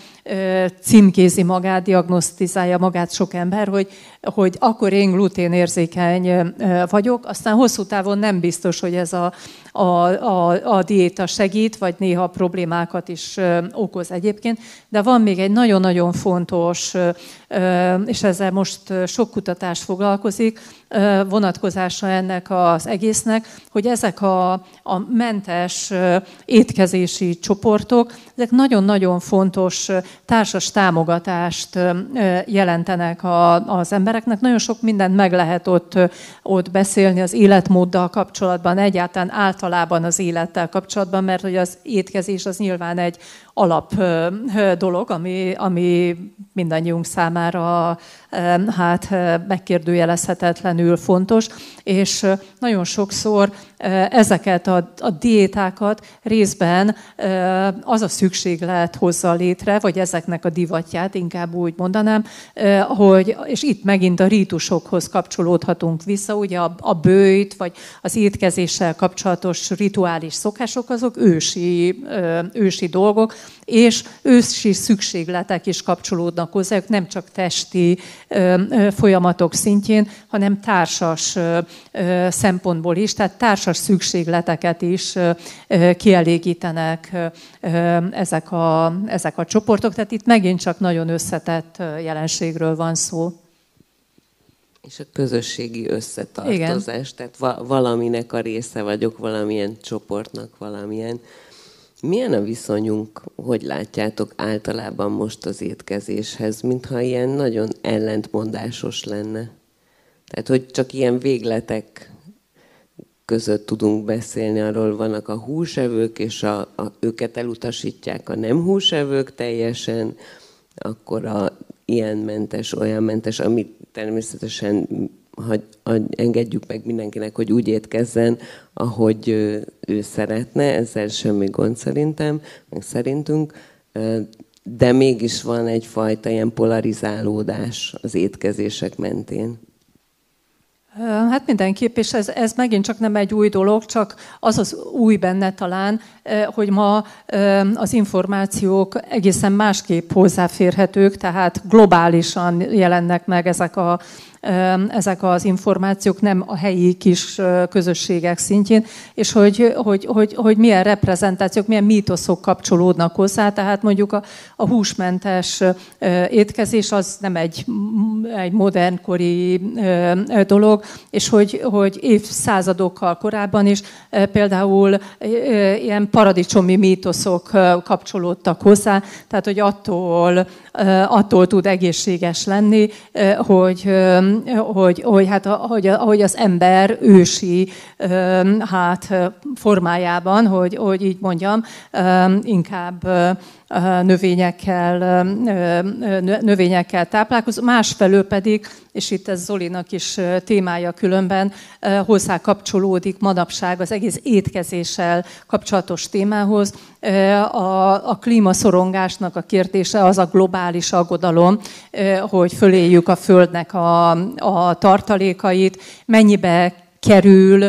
címkézi magát, diagnosztizálja magát sok ember, hogy, hogy akkor én gluténérzékeny vagyok, aztán hosszú távon nem biztos, hogy ez a, a, a, a diéta segít, vagy néha problémákat is okoz egyébként, de van még egy nagyon-nagyon fontos, és ezzel most sok kutatás foglalkozik, vonatkozása ennek az egésznek, hogy ezek a, a mentes étkezési csoportok, ezek nagyon-nagyon fontos társas támogatást jelentenek az embereknek. Nagyon sok mindent meg lehet ott, ott beszélni az életmóddal kapcsolatban, egyáltalán általában az élettel kapcsolatban, mert hogy az étkezés az nyilván egy alap dolog, ami, ami mindannyiunk számára hát megkérdőjelezhetetlenül fontos, és nagyon sokszor ezeket a, a diétákat részben az a szükséglet hozza létre, vagy ezeknek a divatját, inkább úgy mondanám, hogy, és itt megint a rítusokhoz kapcsolódhatunk vissza, ugye a, a bőjt, vagy az étkezéssel kapcsolatos rituális szokások, azok ősi, ősi dolgok, és ősi szükségletek is kapcsolódnak hozzá, ők nem csak testi folyamatok szintjén, hanem társas szempontból is, tehát társas szükségleteket is kielégítenek ezek a, ezek a csoportok, tehát itt megint csak nagyon összetett jelenségről van szó. És a közösségi összetartozás, Igen. tehát valaminek a része vagyok, valamilyen csoportnak, valamilyen milyen a viszonyunk, hogy látjátok általában most az étkezéshez, mintha ilyen nagyon ellentmondásos lenne? Tehát, hogy csak ilyen végletek között tudunk beszélni, arról vannak a húsevők, és a, a, őket elutasítják a nem húsevők teljesen, akkor a ilyen mentes, olyan mentes, amit természetesen hogy engedjük meg mindenkinek, hogy úgy étkezzen, ahogy ő szeretne, ezzel semmi gond szerintem, meg szerintünk, de mégis van egyfajta ilyen polarizálódás az étkezések mentén. Hát mindenképp, és ez, ez megint csak nem egy új dolog, csak az az új benne talán, hogy ma az információk egészen másképp hozzáférhetők, tehát globálisan jelennek meg ezek a ezek az információk nem a helyi kis közösségek szintjén, és hogy, hogy, hogy, hogy milyen reprezentációk, milyen mítoszok kapcsolódnak hozzá. Tehát mondjuk a, a húsmentes étkezés az nem egy, egy modernkori dolog, és hogy, hogy évszázadokkal korábban is például ilyen paradicsomi mítoszok kapcsolódtak hozzá, tehát hogy attól, attól tud egészséges lenni, hogy hogy, hogy, hát, hogy, hogy az ember ősi hát, formájában, hogy, hogy így mondjam, inkább növényekkel, növényekkel táplálkozó, másfelől pedig, és itt ez Zolinak is témája különben, hozzá kapcsolódik manapság az egész étkezéssel kapcsolatos témához. A, a klímaszorongásnak a kérdése az a globális aggodalom, hogy föléljük a Földnek a, a tartalékait, mennyibe kerül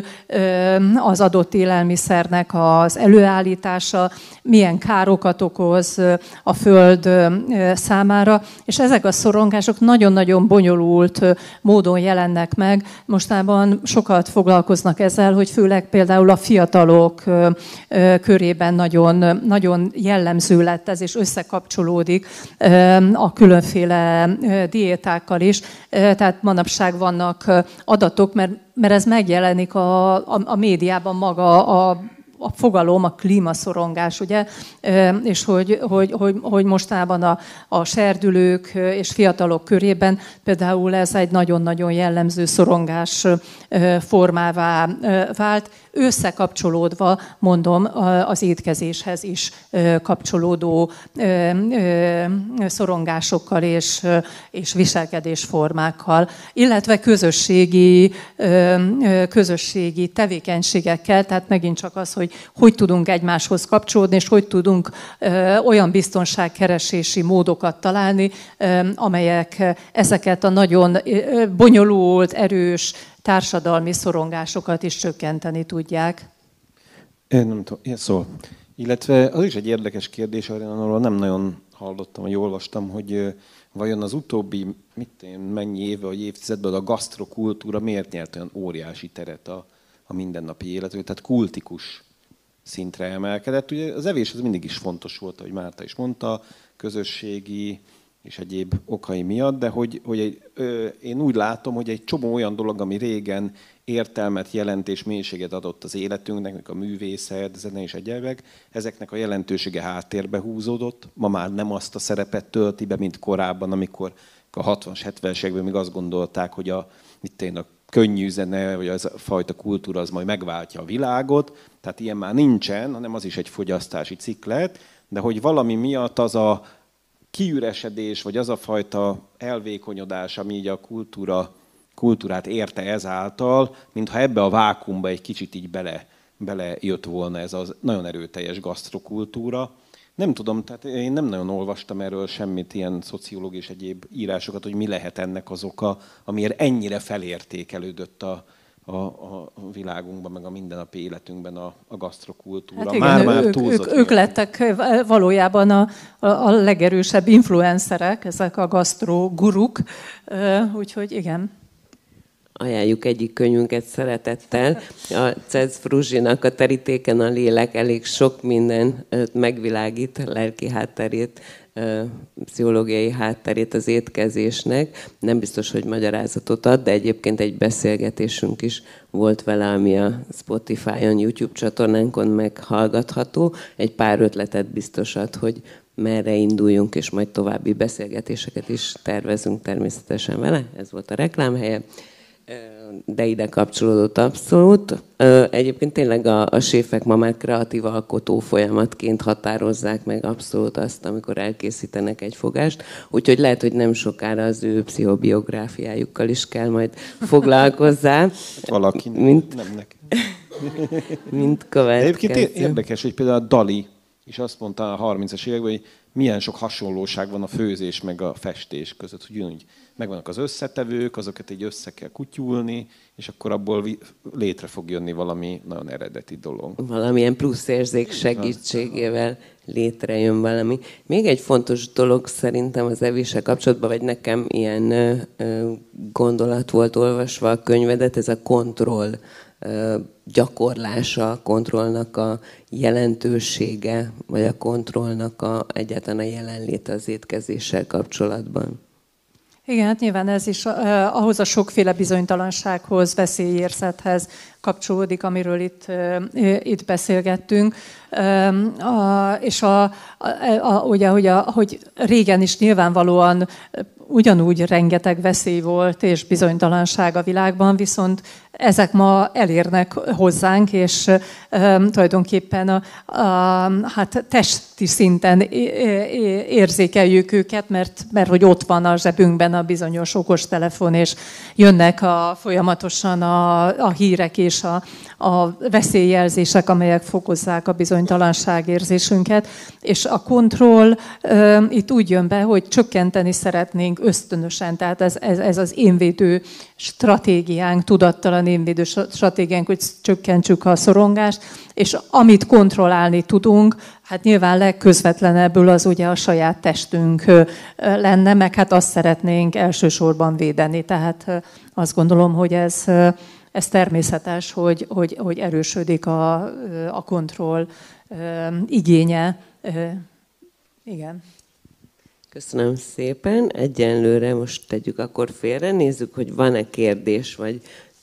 az adott élelmiszernek az előállítása, milyen károkat okoz a föld számára, és ezek a szorongások nagyon-nagyon bonyolult módon jelennek meg. Mostában sokat foglalkoznak ezzel, hogy főleg például a fiatalok körében nagyon, nagyon jellemző lett ez, és összekapcsolódik a különféle diétákkal is. Tehát manapság vannak adatok, mert mert ez megjelenik a, a, a médiában maga a a fogalom, a klímaszorongás, ugye, és hogy, hogy, hogy, hogy mostában a, a serdülők és fiatalok körében például ez egy nagyon-nagyon jellemző szorongás formává vált, összekapcsolódva, mondom, az étkezéshez is kapcsolódó szorongásokkal és, és viselkedésformákkal, illetve közösségi, közösségi tevékenységekkel, tehát megint csak az, hogy hogy tudunk egymáshoz kapcsolódni, és hogy tudunk olyan biztonságkeresési módokat találni, amelyek ezeket a nagyon bonyolult, erős társadalmi szorongásokat is csökkenteni tudják. Én nem tudom, ilyen szó. Illetve az is egy érdekes kérdés, arról nem nagyon hallottam, vagy olvastam, hogy vajon az utóbbi, mit én, mennyi éve vagy évtizedben a gasztrokultúra miért nyert olyan óriási teret a, a mindennapi életről, tehát kultikus szintre emelkedett. Ugye az evés az mindig is fontos volt, ahogy Márta is mondta, közösségi és egyéb okai miatt, de hogy, hogy egy, ö, én úgy látom, hogy egy csomó olyan dolog, ami régen értelmet, jelent és mélységet adott az életünknek, a művészet, zene és egyebek, ezeknek a jelentősége háttérbe húzódott. Ma már nem azt a szerepet tölti be, mint korábban, amikor a 60-as, 70-es években még azt gondolták, hogy a, mit én, a könnyű zene, vagy az a fajta kultúra az majd megváltja a világot. Tehát ilyen már nincsen, hanem az is egy fogyasztási ciklet, de hogy valami miatt az a kiüresedés, vagy az a fajta elvékonyodás, ami így a kultúra, kultúrát érte ezáltal, mintha ebbe a vákumba egy kicsit így bele, bele jött volna ez az nagyon erőteljes gasztrokultúra. Nem tudom, tehát én nem nagyon olvastam erről semmit, ilyen szociológiai és egyéb írásokat, hogy mi lehet ennek az oka, amiért ennyire felértékelődött a, a, a világunkban, meg a mindennapi életünkben a, a gasztrokultúra. Hát igen, már, már ők, ők, ők lettek valójában a, a, a legerősebb influencerek, ezek a gasztroguruk, úgyhogy igen ajánljuk egyik könyvünket szeretettel. A Cez Fruzsinak a terítéken a lélek elég sok minden megvilágít, lelki hátterét, pszichológiai hátterét az étkezésnek. Nem biztos, hogy magyarázatot ad, de egyébként egy beszélgetésünk is volt vele, ami a Spotify-on, YouTube csatornánkon meghallgatható. Egy pár ötletet biztos ad, hogy merre induljunk, és majd további beszélgetéseket is tervezünk természetesen vele. Ez volt a reklámhelye. De ide kapcsolódott abszolút. Egyébként tényleg a, a séfek ma már kreatív alkotó folyamatként határozzák meg abszolút azt, amikor elkészítenek egy fogást. Úgyhogy lehet, hogy nem sokára az ő pszichobiográfiájukkal is kell majd foglalkozzá. Valaki, mint, nem neki. mint következő. Egyébként érdekes, hogy például a Dali is azt mondta a 30-as években, hogy milyen sok hasonlóság van a főzés meg a festés között. Hogy úgy megvannak az összetevők, azokat így össze kell kutyulni, és akkor abból létre fog jönni valami nagyon eredeti dolog. Valamilyen plusz érzék segítségével létrejön valami. Még egy fontos dolog szerintem az evése kapcsolatban, vagy nekem ilyen gondolat volt olvasva a könyvedet, ez a kontroll gyakorlása, a kontrollnak a jelentősége, vagy a kontrollnak a, egyáltalán a jelenléte az étkezéssel kapcsolatban. Igen, hát nyilván ez is ahhoz a sokféle bizonytalansághoz, veszélyérzethez kapcsolódik, amiről itt, itt beszélgettünk. A, és a, a, a, ugye, hogy, a, hogy régen is nyilvánvalóan ugyanúgy rengeteg veszély volt és bizonytalanság a világban, viszont ezek ma elérnek hozzánk, és um, tulajdonképpen a, a, hát testi szinten érzékeljük őket, mert, mert hogy ott van a zsebünkben a bizonyos okostelefon, és jönnek a, folyamatosan a, a hírek és a, a veszélyjelzések, amelyek fokozzák a bizonytalanság érzésünket, és a kontroll itt úgy jön be, hogy csökkenteni szeretnénk ösztönösen, tehát ez, ez, ez az énvédő stratégiánk, tudattalan énvédő stratégiánk, hogy csökkentsük a szorongást, és amit kontrollálni tudunk, hát nyilván legközvetlenebbül az ugye a saját testünk lenne, meg hát azt szeretnénk elsősorban védeni. Tehát azt gondolom, hogy ez, ez természetes, hogy, hogy, hogy erősödik a, a kontroll igénye. Igen. Köszönöm szépen. Egyenlőre most tegyük akkor félre, nézzük, hogy van-e kérdés, vagy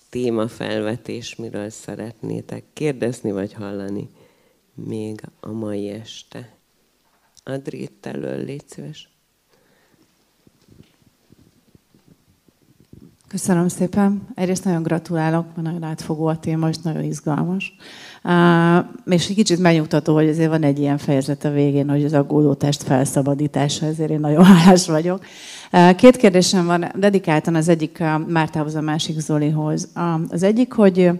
témafelvetés, miről szeretnétek kérdezni, vagy hallani még a mai este. Adri, itt elől, légy szíves. Köszönöm szépen. Egyrészt nagyon gratulálok, mert nagyon átfogó a téma, és nagyon izgalmas. És egy kicsit megnyugtató, hogy azért van egy ilyen fejezet a végén, hogy az aggódó test felszabadítása, ezért én nagyon hálás vagyok. Két kérdésem van, dedikáltan az egyik Mártához, a másik Zolihoz. Az egyik, hogy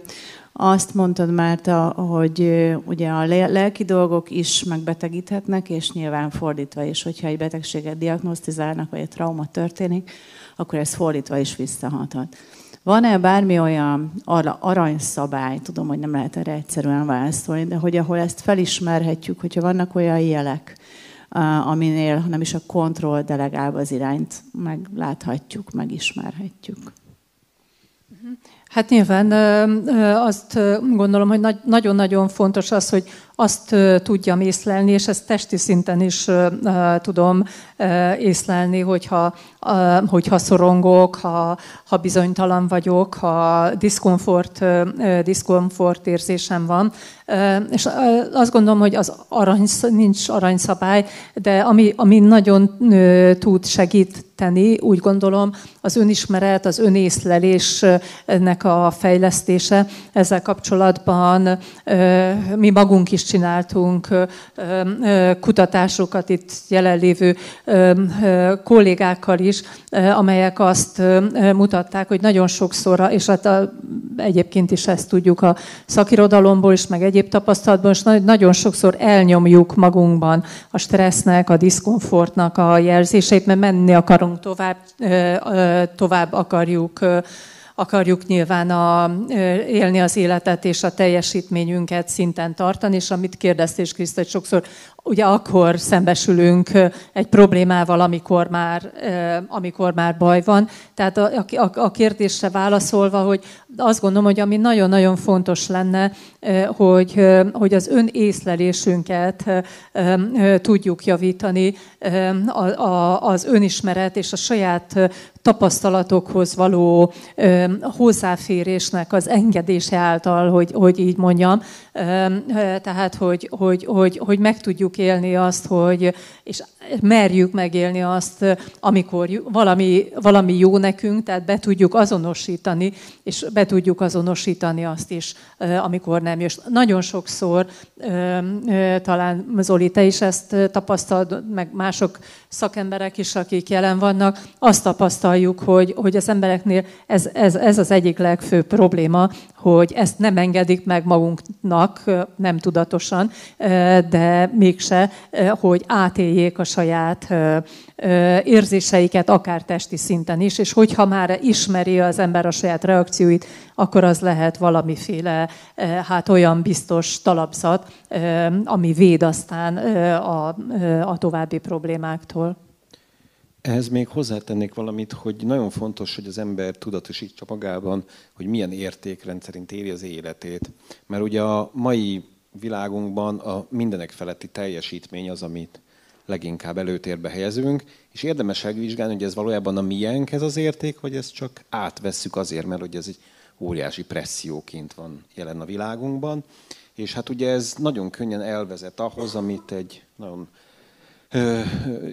azt mondtad, Márta, hogy ugye a lelki dolgok is megbetegíthetnek, és nyilván fordítva is, hogyha egy betegséget diagnosztizálnak, vagy egy trauma történik, akkor ez fordítva is visszahathat. Van-e bármi olyan aranyszabály, tudom, hogy nem lehet erre egyszerűen válaszolni, de hogy ahol ezt felismerhetjük, hogyha vannak olyan jelek, aminél nem is a kontroll delegálva az irányt megláthatjuk, megismerhetjük. Hát nyilván azt gondolom, hogy nagyon-nagyon fontos az, hogy azt tudjam észlelni, és ezt testi szinten is tudom észlelni, hogyha, hogyha szorongok, ha, ha bizonytalan vagyok, ha diszkomfort, diszkomfort érzésem van. És azt gondolom, hogy az arany, nincs aranyszabály, de ami, ami nagyon tud segíteni, úgy gondolom, az önismeret, az önészlelésnek a fejlesztése. Ezzel kapcsolatban mi magunk is csináltunk kutatásokat itt jelenlévő kollégákkal is, amelyek azt mutatták, hogy nagyon sokszor, és hát a, egyébként is ezt tudjuk a szakirodalomból is, meg egyéb tapasztalatból, és nagyon sokszor elnyomjuk magunkban a stressznek, a diszkomfortnak a jelzéseit, mert menni akarunk tovább, tovább akarjuk akarjuk nyilván a, élni az életet és a teljesítményünket szinten tartani, és amit kérdeztél, Kriszta, hogy sokszor ugye akkor szembesülünk egy problémával, amikor már, amikor már baj van. Tehát a, a, a kérdésre válaszolva, hogy azt gondolom, hogy ami nagyon-nagyon fontos lenne, hogy, hogy az önészlelésünket tudjuk javítani, az önismeret és a saját tapasztalatokhoz való hozzáférésnek az engedése által, hogy, hogy így mondjam. Tehát, hogy, hogy, hogy, hogy meg tudjuk élni azt, hogy, és merjük megélni azt, amikor valami, valami jó nekünk, tehát be tudjuk azonosítani, és be tudjuk azonosítani azt is, amikor nem. És nagyon sokszor, talán Zoli, te is ezt tapasztalod, meg mások szakemberek is, akik jelen vannak, azt tapasztaljuk, hogy, hogy az embereknél ez, ez, ez az egyik legfőbb probléma, hogy ezt nem engedik meg magunknak, nem tudatosan, de mégse, hogy átéljék a saját érzéseiket, akár testi szinten is, és hogyha már ismeri az ember a saját reakcióit, akkor az lehet valamiféle hát olyan biztos talapzat, ami véd aztán a, a további problémáktól. Ehhez még hozzátennék valamit, hogy nagyon fontos, hogy az ember tudatosítsa magában, hogy milyen értékrend szerint éli az életét. Mert ugye a mai világunkban a mindenek feletti teljesítmény az, amit leginkább előtérbe helyezünk, és érdemes megvizsgálni, hogy ez valójában a miénk ez az érték, vagy ezt csak átvesszük azért, mert hogy ez egy óriási presszióként van jelen a világunkban. És hát ugye ez nagyon könnyen elvezet ahhoz, amit egy nagyon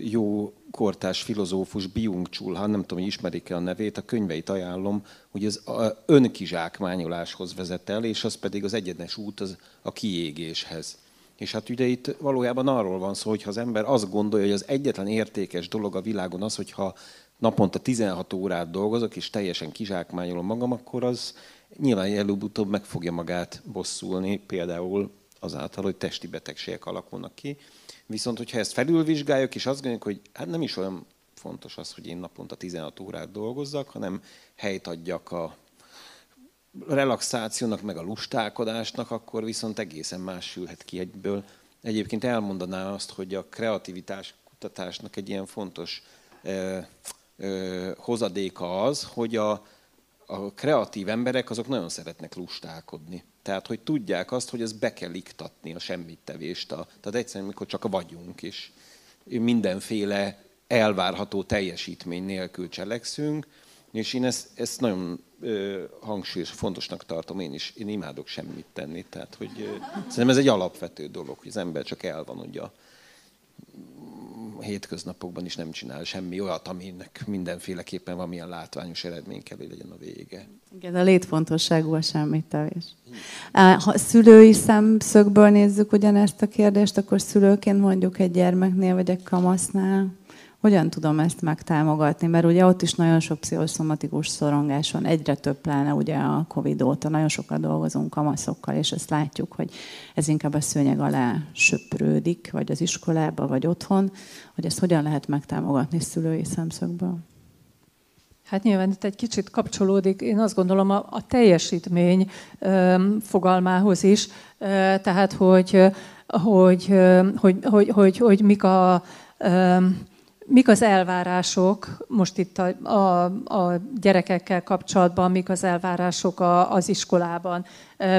jó kortás filozófus Byung-Chul Han, nem tudom, hogy ismerik-e a nevét, a könyveit ajánlom, hogy ez önkizsákmányoláshoz vezet el, és az pedig az egyenes út az a kiégéshez. És hát ugye itt valójában arról van szó, hogy ha az ember azt gondolja, hogy az egyetlen értékes dolog a világon az, hogyha naponta 16 órát dolgozok, és teljesen kizsákmányolom magam, akkor az nyilván előbb-utóbb meg fogja magát bosszulni, például azáltal, hogy testi betegségek alakulnak ki. Viszont, hogyha ezt felülvizsgáljuk, és azt gondoljuk, hogy hát nem is olyan fontos az, hogy én naponta 16 órát dolgozzak, hanem helyt adjak a relaxációnak, meg a lustálkodásnak, akkor viszont egészen más sülhet ki egyből. Egyébként elmondaná azt, hogy a kreativitás kutatásnak egy ilyen fontos ö, ö, hozadéka az, hogy a, a kreatív emberek azok nagyon szeretnek lustálkodni. Tehát, hogy tudják azt, hogy ez be kell iktatni a semmittevést. A, tehát egyszerűen, amikor csak vagyunk, és mindenféle elvárható teljesítmény nélkül cselekszünk, és én ezt, ezt nagyon ö, hangsúlyos, fontosnak tartom én is. Én imádok semmit tenni. Tehát, hogy ö, szerintem ez egy alapvető dolog, hogy az ember csak el van ugye a hétköznapokban is nem csinál semmi olyat, aminek mindenféleképpen valamilyen látványos eredmény kell, hogy legyen a vége. Igen, a létfontosságú a semmit tevés. Ha szülői szemszögből nézzük ugyanezt a kérdést, akkor szülőként mondjuk egy gyermeknél vagy egy kamasznál, hogyan tudom ezt megtámogatni? Mert ugye ott is nagyon sok pszichoszomatikus szorongás van, egyre több pláne ugye a Covid óta, nagyon sokat dolgozunk kamaszokkal, és ezt látjuk, hogy ez inkább a szőnyeg alá söprődik, vagy az iskolába, vagy otthon, hogy ezt hogyan lehet megtámogatni szülői szemszögből? Hát nyilván itt egy kicsit kapcsolódik, én azt gondolom a, a teljesítmény ö, fogalmához is, ö, tehát hogy, hogy, hogy, hogy, hogy, hogy mik a ö, mik az elvárások most itt a, a, a gyerekekkel kapcsolatban, mik az elvárások a, az iskolában,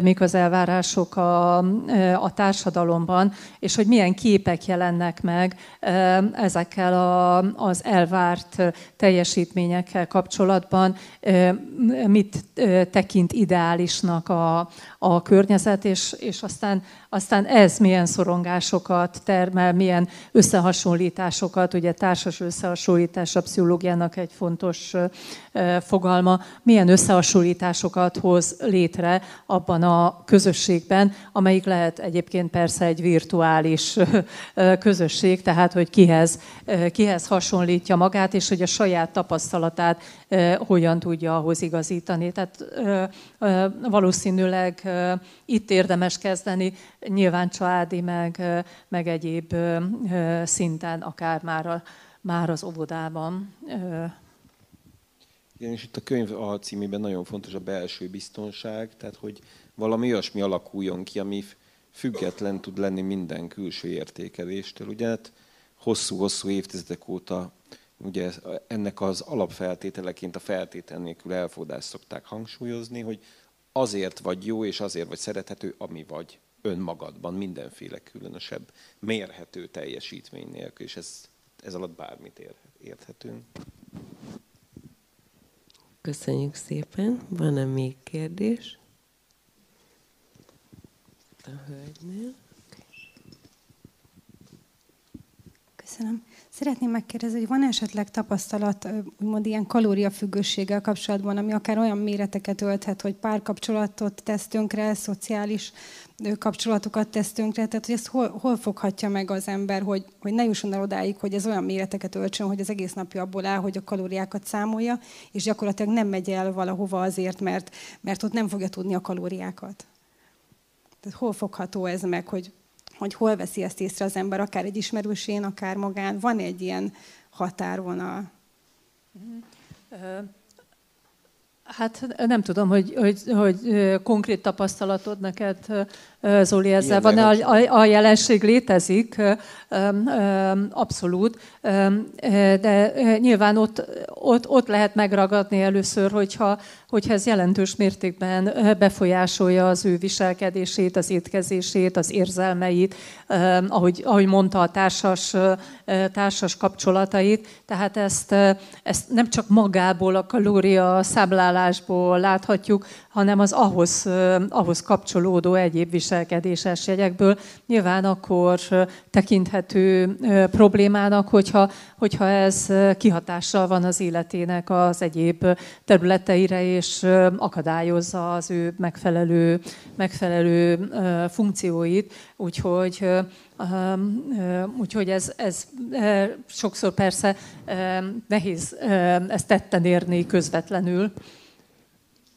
mik az elvárások a, a társadalomban, és hogy milyen képek jelennek meg ezekkel a, az elvárt teljesítményekkel kapcsolatban, mit tekint ideálisnak a, a környezet, és, és aztán, aztán ez milyen szorongásokat termel, milyen összehasonlításokat, ugye társas összehasonlítás a pszichológiának egy fontos fogalma, milyen összehasonlításokat hoz létre abban a közösségben, amelyik lehet egyébként persze egy virtuális közösség, tehát hogy kihez, kihez hasonlítja magát, és hogy a saját tapasztalatát hogyan tudja ahhoz igazítani. Tehát valószínűleg itt érdemes kezdeni, nyilván családi, meg, meg egyéb szinten, akár már, a, már az óvodában. Igen, és itt a könyv a címében nagyon fontos a belső biztonság, tehát hogy valami olyasmi alakuljon ki, ami független tud lenni minden külső értékeléstől. Ugye hát hosszú-hosszú évtizedek óta ugye ennek az alapfeltételeként a feltétel nélkül elfogadást szokták hangsúlyozni, hogy azért vagy jó és azért vagy szerethető, ami vagy önmagadban, mindenféle különösebb, mérhető teljesítmény nélkül, és ez, ez alatt bármit érthetünk. Köszönjük szépen. Van-e még kérdés? A hölgynél. Köszönöm. Szeretném megkérdezni, hogy van esetleg tapasztalat, úgymond ilyen kalóriafüggőséggel kapcsolatban, ami akár olyan méreteket ölthet, hogy párkapcsolatot tesz tönkre, szociális kapcsolatokat tesz tönkre, tehát hogy ezt hol, hol foghatja meg az ember, hogy, hogy ne jusson el odáig, hogy ez olyan méreteket öltsön, hogy az egész napja abból áll, hogy a kalóriákat számolja, és gyakorlatilag nem megy el valahova azért, mert, mert ott nem fogja tudni a kalóriákat. Tehát hol fogható ez meg, hogy hogy hol veszi ezt észre az ember, akár egy ismerősén, akár magán. Van egy ilyen határvonal. Hát nem tudom, hogy, hogy, hogy konkrét tapasztalatod neked, Zoli, ezzel van. A, a, a jelenség létezik, abszolút, de nyilván ott, ott, ott lehet megragadni először, hogyha, hogyha ez jelentős mértékben befolyásolja az ő viselkedését, az étkezését, az érzelmeit, ahogy, ahogy mondta, a társas, társas kapcsolatait. Tehát ezt, ezt nem csak magából, a kalória számlálásból láthatjuk, hanem az ahhoz, ahhoz kapcsolódó egyéb viselkedéses jegyekből nyilván akkor tekinthető problémának, hogyha, hogyha ez kihatással van az életének az egyéb területeire, és akadályozza az ő megfelelő, megfelelő funkcióit. Úgyhogy Úgyhogy ez, ez sokszor persze nehéz ezt tetten érni közvetlenül.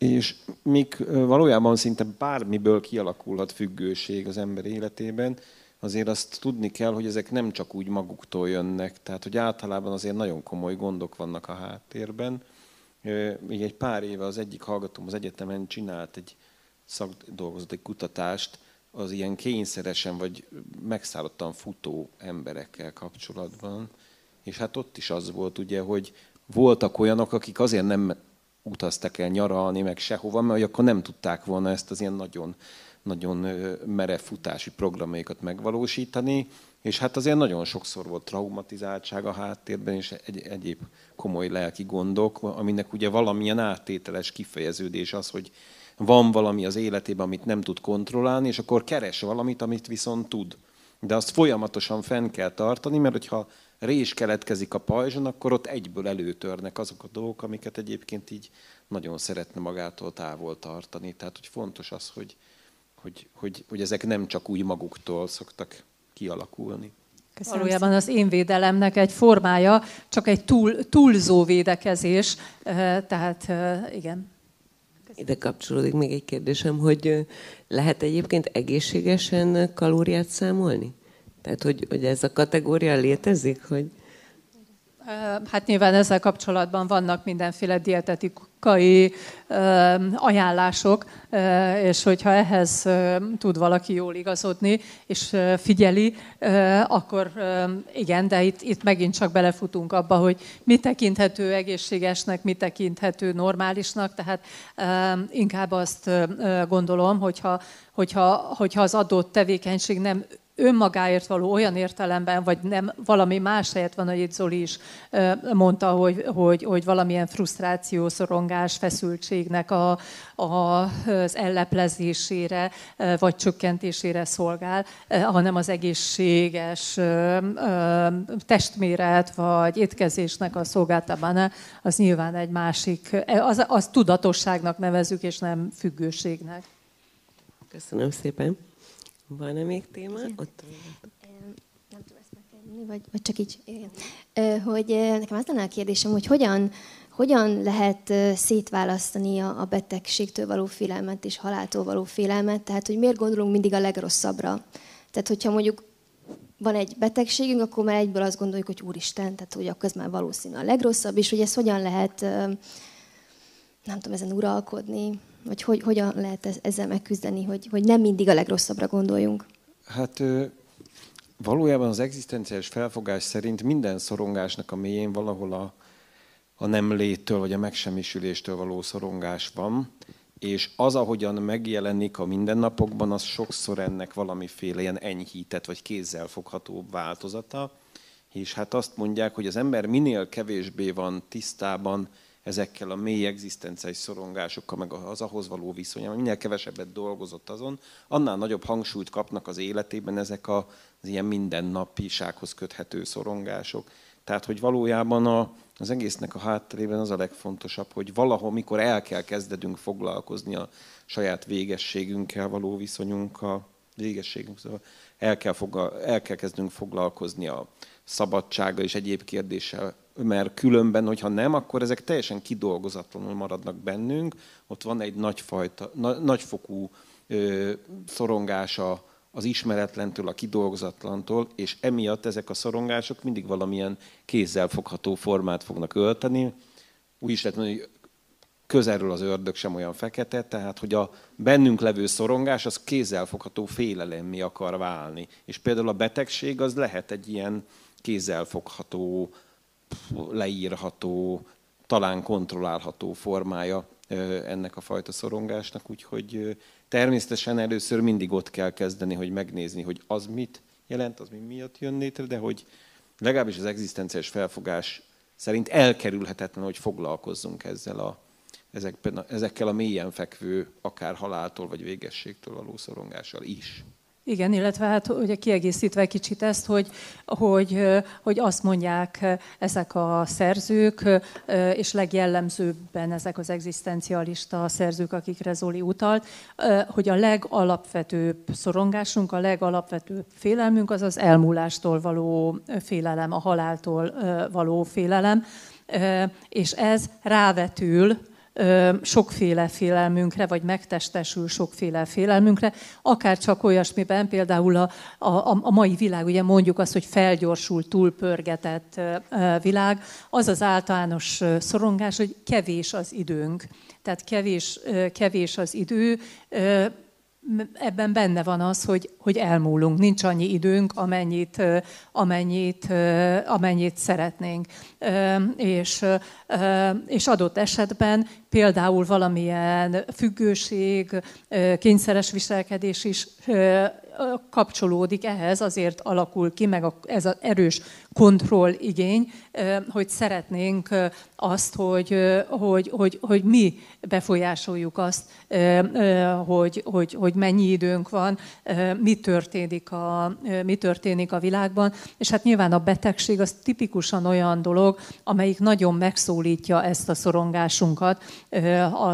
És míg valójában szinte bármiből kialakulhat függőség az ember életében, azért azt tudni kell, hogy ezek nem csak úgy maguktól jönnek, tehát hogy általában azért nagyon komoly gondok vannak a háttérben. Még egy pár éve az egyik hallgatóm az egyetemen csinált egy szakdolgozat, egy kutatást az ilyen kényszeresen vagy megszállottan futó emberekkel kapcsolatban. És hát ott is az volt ugye, hogy voltak olyanok, akik azért nem utaztak el nyaralni, meg sehova, mert akkor nem tudták volna ezt az ilyen nagyon, nagyon merev futási programjaikat megvalósítani, és hát azért nagyon sokszor volt traumatizáltság a háttérben, és egy, egyéb komoly lelki gondok, aminek ugye valamilyen áttételes kifejeződés az, hogy van valami az életében, amit nem tud kontrollálni, és akkor keres valamit, amit viszont tud. De azt folyamatosan fenn kell tartani, mert hogyha rés keletkezik a pajzson, akkor ott egyből előtörnek azok a dolgok, amiket egyébként így nagyon szeretne magától távol tartani. Tehát, hogy fontos az, hogy, hogy, hogy, hogy ezek nem csak úgy maguktól szoktak kialakulni. Köszönöm Valójában az én védelemnek egy formája, csak egy túl, túlzó védekezés, tehát igen. Ide kapcsolódik még egy kérdésem, hogy lehet egyébként egészségesen kalóriát számolni? Tehát, hogy, hogy ez a kategória létezik, hogy... Hát nyilván ezzel kapcsolatban vannak mindenféle dietetikai ajánlások, és hogyha ehhez tud valaki jól igazodni, és figyeli, akkor igen, de itt, itt megint csak belefutunk abba, hogy mi tekinthető egészségesnek, mi tekinthető normálisnak, tehát inkább azt gondolom, hogyha, hogyha, hogyha az adott tevékenység nem önmagáért való olyan értelemben, vagy nem valami más helyett van, hogy Zoli is mondta, hogy, hogy, hogy valamilyen frusztráció, szorongás, feszültségnek a, a, az elleplezésére, vagy csökkentésére szolgál, hanem az egészséges testméret, vagy étkezésnek a szolgáltatásában, az nyilván egy másik, az, az tudatosságnak nevezük, és nem függőségnek. Köszönöm szépen. Van-e még téma? Ott nem tudom ezt megkérni, vagy, vagy csak így. Igen. Hogy nekem az lenne a kérdésem, hogy hogyan, hogyan lehet szétválasztani a, a betegségtől való félelmet és haláltól való félelmet, tehát hogy miért gondolunk mindig a legrosszabbra. Tehát hogyha mondjuk van egy betegségünk, akkor már egyből azt gondoljuk, hogy úristen, tehát hogy akkor ez már valószínű a legrosszabb, és hogy ezt hogyan lehet, nem tudom, ezen uralkodni, vagy hogy, hogyan lehet ezzel megküzdeni, hogy, hogy nem mindig a legrosszabbra gondoljunk? Hát valójában az egzisztenciális felfogás szerint minden szorongásnak a mélyén valahol a, a nem léttől vagy a megsemmisüléstől való szorongás van, és az, ahogyan megjelenik a mindennapokban, az sokszor ennek valamiféle ilyen enyhített vagy kézzel fogható változata. És hát azt mondják, hogy az ember minél kevésbé van tisztában ezekkel a mély egzisztenciális szorongásokkal, meg az ahhoz való viszonyával, minél kevesebbet dolgozott azon, annál nagyobb hangsúlyt kapnak az életében ezek az ilyen mindennapisághoz köthető szorongások. Tehát, hogy valójában a, az egésznek a hátterében az a legfontosabb, hogy valahol, mikor el kell kezdedünk foglalkozni a saját végességünkkel való viszonyunkkal, végességünk, szóval el kell, fogal, el kell kezdünk foglalkozni a szabadsága és egyéb kérdéssel, mert különben, hogyha nem, akkor ezek teljesen kidolgozatlanul maradnak bennünk. Ott van egy nagyfajta, na, nagyfokú ö, szorongása az ismeretlentől, a kidolgozatlantól, és emiatt ezek a szorongások mindig valamilyen kézzel fogható formát fognak ölteni. Úgy is lehet mondani, hogy közelről az ördög sem olyan fekete, tehát hogy a bennünk levő szorongás az kézzelfogható félelemmé akar válni. És például a betegség az lehet egy ilyen kézzelfogható, leírható, talán kontrollálható formája ennek a fajta szorongásnak, úgyhogy természetesen először mindig ott kell kezdeni, hogy megnézni, hogy az mit jelent, az mi miatt jön létre, de hogy legalábbis az egzisztenciális felfogás szerint elkerülhetetlen, hogy foglalkozzunk ezzel a, ezekkel a mélyen fekvő, akár haláltól vagy végességtől való szorongással is. Igen, illetve hát ugye kiegészítve kicsit ezt, hogy, hogy, hogy azt mondják ezek a szerzők, és legjellemzőbben ezek az egzisztencialista szerzők, akikre Zoli utalt, hogy a legalapvetőbb szorongásunk, a legalapvetőbb félelmünk az az elmúlástól való félelem, a haláltól való félelem, és ez rávetül sokféle félelmünkre, vagy megtestesül sokféle félelmünkre, akár csak olyasmiben, például a, a, a mai világ, ugye mondjuk azt, hogy felgyorsult, túlpörgetett világ, az az általános szorongás, hogy kevés az időnk. Tehát kevés, kevés az idő, ebben benne van az, hogy, hogy elmúlunk, nincs annyi időnk, amennyit, amennyit, amennyit szeretnénk. És, és adott esetben például valamilyen függőség, kényszeres viselkedés is kapcsolódik ehhez, azért alakul ki meg ez az erős kontrolligény, hogy szeretnénk azt, hogy, hogy, hogy, hogy mi befolyásoljuk azt, hogy, hogy, hogy mennyi időnk van, mi történik, a, mi történik a világban. És hát nyilván a betegség az tipikusan olyan dolog, amelyik nagyon megszólítja ezt a szorongásunkat,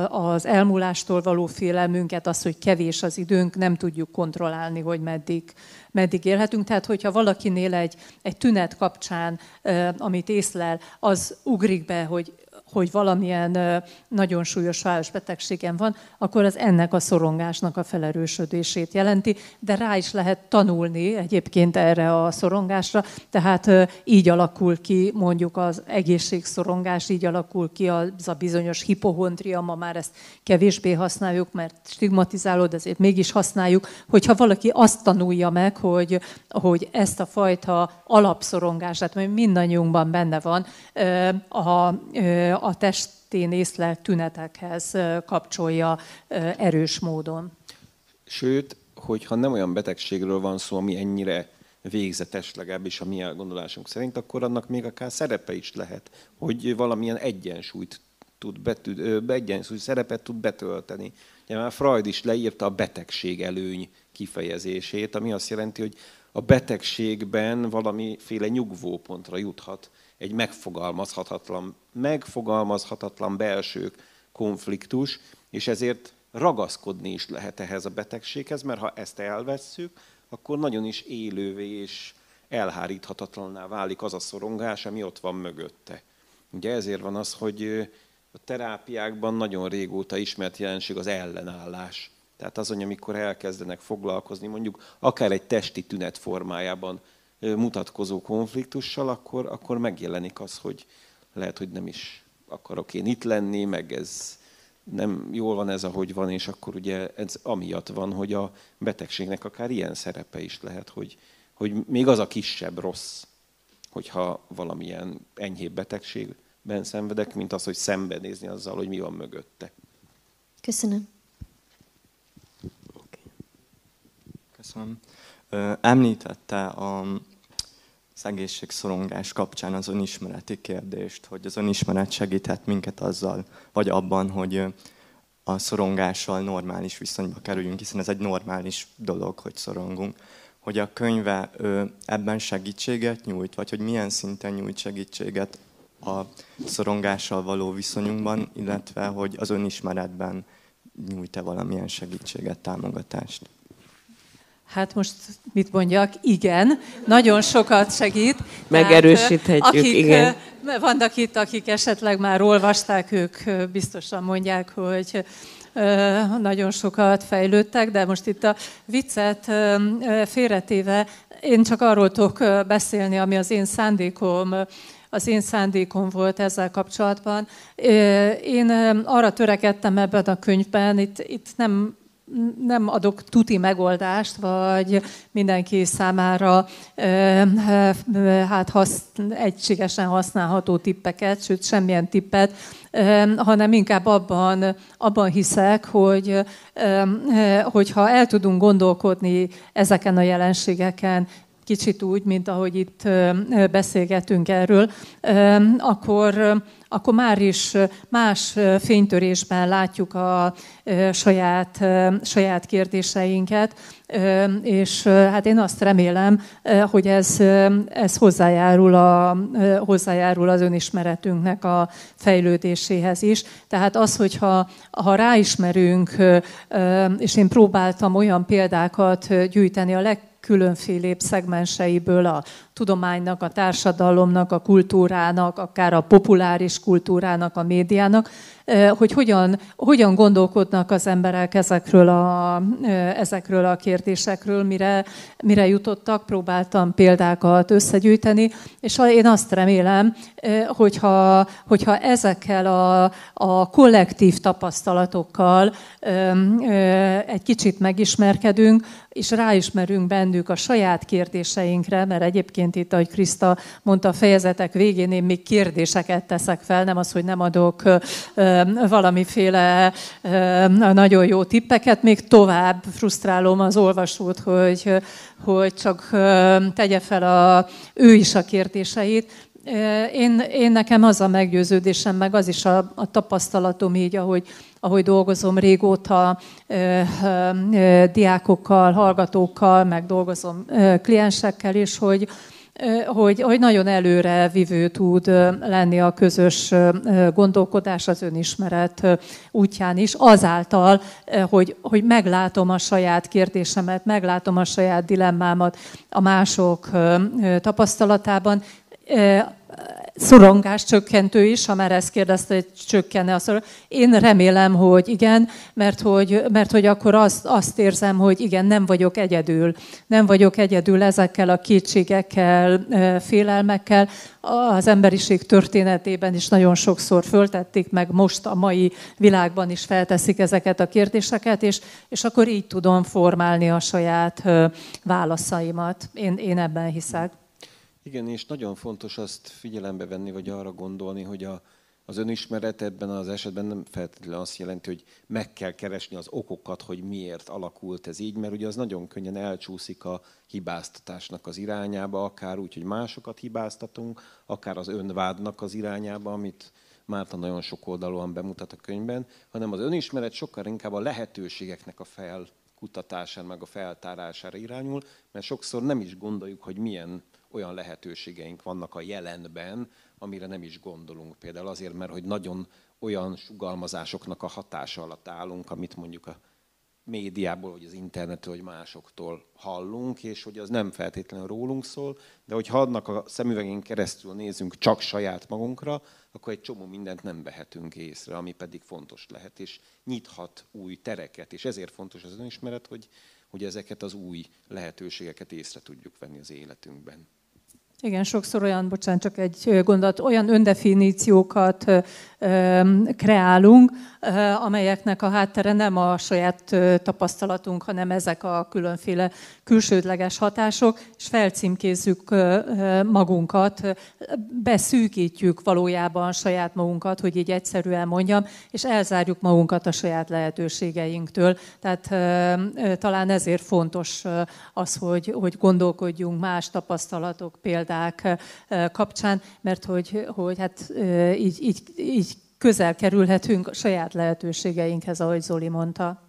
az elmúlástól való félelmünket, az, hogy kevés az időnk, nem tudjuk kontrollálni, hogy meddig, meddig élhetünk. Tehát, hogyha valakinél egy, egy tünet kapcsán, amit észlel, az ugrik be, hogy hogy valamilyen nagyon súlyos betegségem van, akkor az ennek a szorongásnak a felerősödését jelenti, de rá is lehet tanulni egyébként erre a szorongásra, tehát így alakul ki mondjuk az egészségszorongás, így alakul ki az a bizonyos hipohondria, ma már ezt kevésbé használjuk, mert stigmatizálód, ezért mégis használjuk, hogyha valaki azt tanulja meg, hogy, hogy ezt a fajta alapszorongását, ami mindannyiunkban benne van, a, a testén észlelt tünetekhez kapcsolja erős módon. Sőt, hogyha nem olyan betegségről van szó, ami ennyire végzetes, legalábbis a mi elgondolásunk szerint, akkor annak még akár szerepe is lehet, hogy valamilyen egyensúlyt tud betűd, egyensúly szerepet tud betölteni. Ugye már Freud is leírta a betegség előny kifejezését, ami azt jelenti, hogy a betegségben valamiféle nyugvópontra juthat egy megfogalmazhatatlan, megfogalmazhatatlan belső konfliktus, és ezért ragaszkodni is lehet ehhez a betegséghez, mert ha ezt elvesszük, akkor nagyon is élővé és elháríthatatlanná válik az a szorongás, ami ott van mögötte. Ugye ezért van az, hogy a terápiákban nagyon régóta ismert jelenség az ellenállás. Tehát azon, amikor elkezdenek foglalkozni, mondjuk akár egy testi tünet formájában mutatkozó konfliktussal, akkor, akkor megjelenik az, hogy lehet, hogy nem is akarok én itt lenni, meg ez nem jól van ez, ahogy van, és akkor ugye ez amiatt van, hogy a betegségnek akár ilyen szerepe is lehet, hogy, hogy még az a kisebb rossz, hogyha valamilyen enyhébb betegségben szenvedek, mint az, hogy szembenézni azzal, hogy mi van mögötte. Köszönöm. Köszönöm. Említette a, az egészségszorongás kapcsán az önismereti kérdést, hogy az önismeret segíthet minket azzal, vagy abban, hogy a szorongással normális viszonyba kerüljünk, hiszen ez egy normális dolog, hogy szorongunk. hogy a könyve ebben segítséget nyújt, vagy hogy milyen szinten nyújt segítséget a szorongással való viszonyunkban, illetve hogy az önismeretben nyújt-e valamilyen segítséget, támogatást? Hát most mit mondjak? Igen, nagyon sokat segít. Megerősíthetjük, Tehát, akik, igen. Vannak itt, akik esetleg már olvasták, ők biztosan mondják, hogy nagyon sokat fejlődtek, de most itt a viccet félretéve én csak arról tudok beszélni, ami az én szándékom, az én szándékom volt ezzel kapcsolatban. Én arra törekedtem ebben a könyvben, itt, itt nem nem adok tuti megoldást, vagy mindenki számára hát hasz, egységesen használható tippeket, sőt semmilyen tippet, hanem inkább abban, abban hiszek, hogy hogyha el tudunk gondolkodni ezeken a jelenségeken, kicsit úgy, mint ahogy itt beszélgetünk erről, akkor, akkor már is más fénytörésben látjuk a saját, saját kérdéseinket, és hát én azt remélem, hogy ez, ez hozzájárul, a, hozzájárul az önismeretünknek a fejlődéséhez is. Tehát az, hogyha ha ráismerünk, és én próbáltam olyan példákat gyűjteni a leg különfélébb szegmenseiből a tudománynak, a társadalomnak, a kultúrának, akár a populáris kultúrának, a médiának, hogy hogyan, hogyan gondolkodnak az emberek ezekről a, ezekről a kérdésekről, mire, mire jutottak, próbáltam példákat összegyűjteni, és én azt remélem, hogyha, hogyha ezekkel a, a kollektív tapasztalatokkal egy kicsit megismerkedünk, és ráismerünk bennük a saját kérdéseinkre, mert egyébként itt, ahogy Kriszta mondta a fejezetek végén, én még kérdéseket teszek fel, nem az, hogy nem adok valamiféle nagyon jó tippeket, még tovább frusztrálom az olvasót, hogy, hogy csak tegye fel a, ő is a kérdéseit, én, én nekem az a meggyőződésem, meg az is a, a tapasztalatom így, ahogy, ahogy dolgozom régóta ö, ö, diákokkal, hallgatókkal, meg dolgozom ö, kliensekkel is, hogy, hogy, hogy nagyon előre vivő tud lenni a közös gondolkodás az önismeret útján is, azáltal, hogy, hogy meglátom a saját kérdésemet, meglátom a saját dilemmámat a mások tapasztalatában, szorongás csökkentő is, ha már ezt kérdezte, hogy csökkenne a szorongás. Én remélem, hogy igen, mert hogy, mert hogy akkor azt, azt érzem, hogy igen, nem vagyok egyedül. Nem vagyok egyedül ezekkel a kétségekkel, félelmekkel. Az emberiség történetében is nagyon sokszor föltették, meg most a mai világban is felteszik ezeket a kérdéseket, és, és akkor így tudom formálni a saját válaszaimat. Én, én ebben hiszek. Igen, és nagyon fontos azt figyelembe venni, vagy arra gondolni, hogy a, az önismeret ebben az esetben nem feltétlenül azt jelenti, hogy meg kell keresni az okokat, hogy miért alakult ez így, mert ugye az nagyon könnyen elcsúszik a hibáztatásnak az irányába, akár úgy, hogy másokat hibáztatunk, akár az önvádnak az irányába, amit Márta nagyon sok oldalúan bemutat a könyvben, hanem az önismeret sokkal inkább a lehetőségeknek a felkutatásán, meg a feltárására irányul, mert sokszor nem is gondoljuk, hogy milyen olyan lehetőségeink vannak a jelenben, amire nem is gondolunk. Például azért, mert hogy nagyon olyan sugalmazásoknak a hatása alatt állunk, amit mondjuk a médiából, vagy az internetről, vagy másoktól hallunk, és hogy az nem feltétlenül rólunk szól, de hogyha adnak a szemüvegén keresztül nézünk csak saját magunkra, akkor egy csomó mindent nem vehetünk észre, ami pedig fontos lehet, és nyithat új tereket, és ezért fontos az önismeret, hogy, hogy ezeket az új lehetőségeket észre tudjuk venni az életünkben. Igen, sokszor olyan, bocsánat, csak egy gondolat, olyan öndefiníciókat kreálunk, amelyeknek a háttere nem a saját tapasztalatunk, hanem ezek a különféle külsődleges hatások, és felcímkézzük magunkat, beszűkítjük valójában saját magunkat, hogy így egyszerűen mondjam, és elzárjuk magunkat a saját lehetőségeinktől. Tehát talán ezért fontos az, hogy, hogy gondolkodjunk más tapasztalatok, példák kapcsán, mert hogy, hogy hát így, így, így közel kerülhetünk a saját lehetőségeinkhez, ahogy Zoli mondta.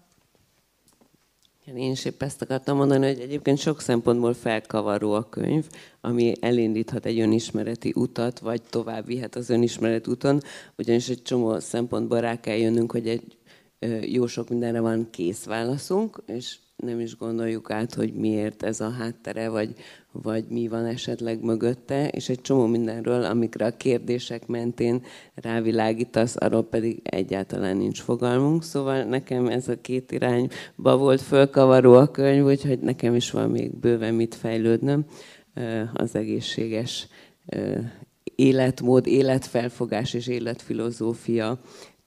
Én is épp ezt akartam mondani, hogy egyébként sok szempontból felkavaró a könyv, ami elindíthat egy önismereti utat, vagy tovább vihet az önismeret úton, ugyanis egy csomó szempontból rá kell jönnünk, hogy egy jó sok mindenre van kész válaszunk, és nem is gondoljuk át, hogy miért ez a háttere, vagy, vagy mi van esetleg mögötte, és egy csomó mindenről, amikre a kérdések mentén rávilágítasz, arról pedig egyáltalán nincs fogalmunk. Szóval nekem ez a két irányba volt fölkavaró a könyv, úgyhogy nekem is van még bőven mit fejlődnöm az egészséges életmód, életfelfogás és életfilozófia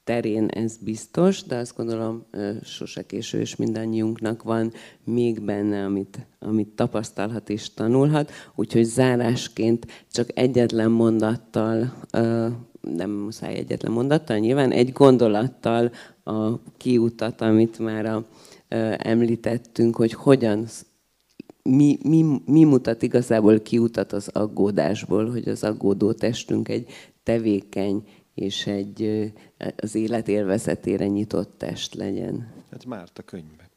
terén ez biztos, de azt gondolom sose késő, és mindannyiunknak van még benne, amit, amit tapasztalhat és tanulhat. Úgyhogy zárásként csak egyetlen mondattal, nem muszáj egyetlen mondattal, nyilván egy gondolattal a kiutat, amit már a, említettünk, hogy hogyan mi, mi, mi mutat igazából kiutat az aggódásból, hogy az aggódó testünk egy tevékeny és egy az élet élvezetére nyitott test legyen. Hát már a könyvbe.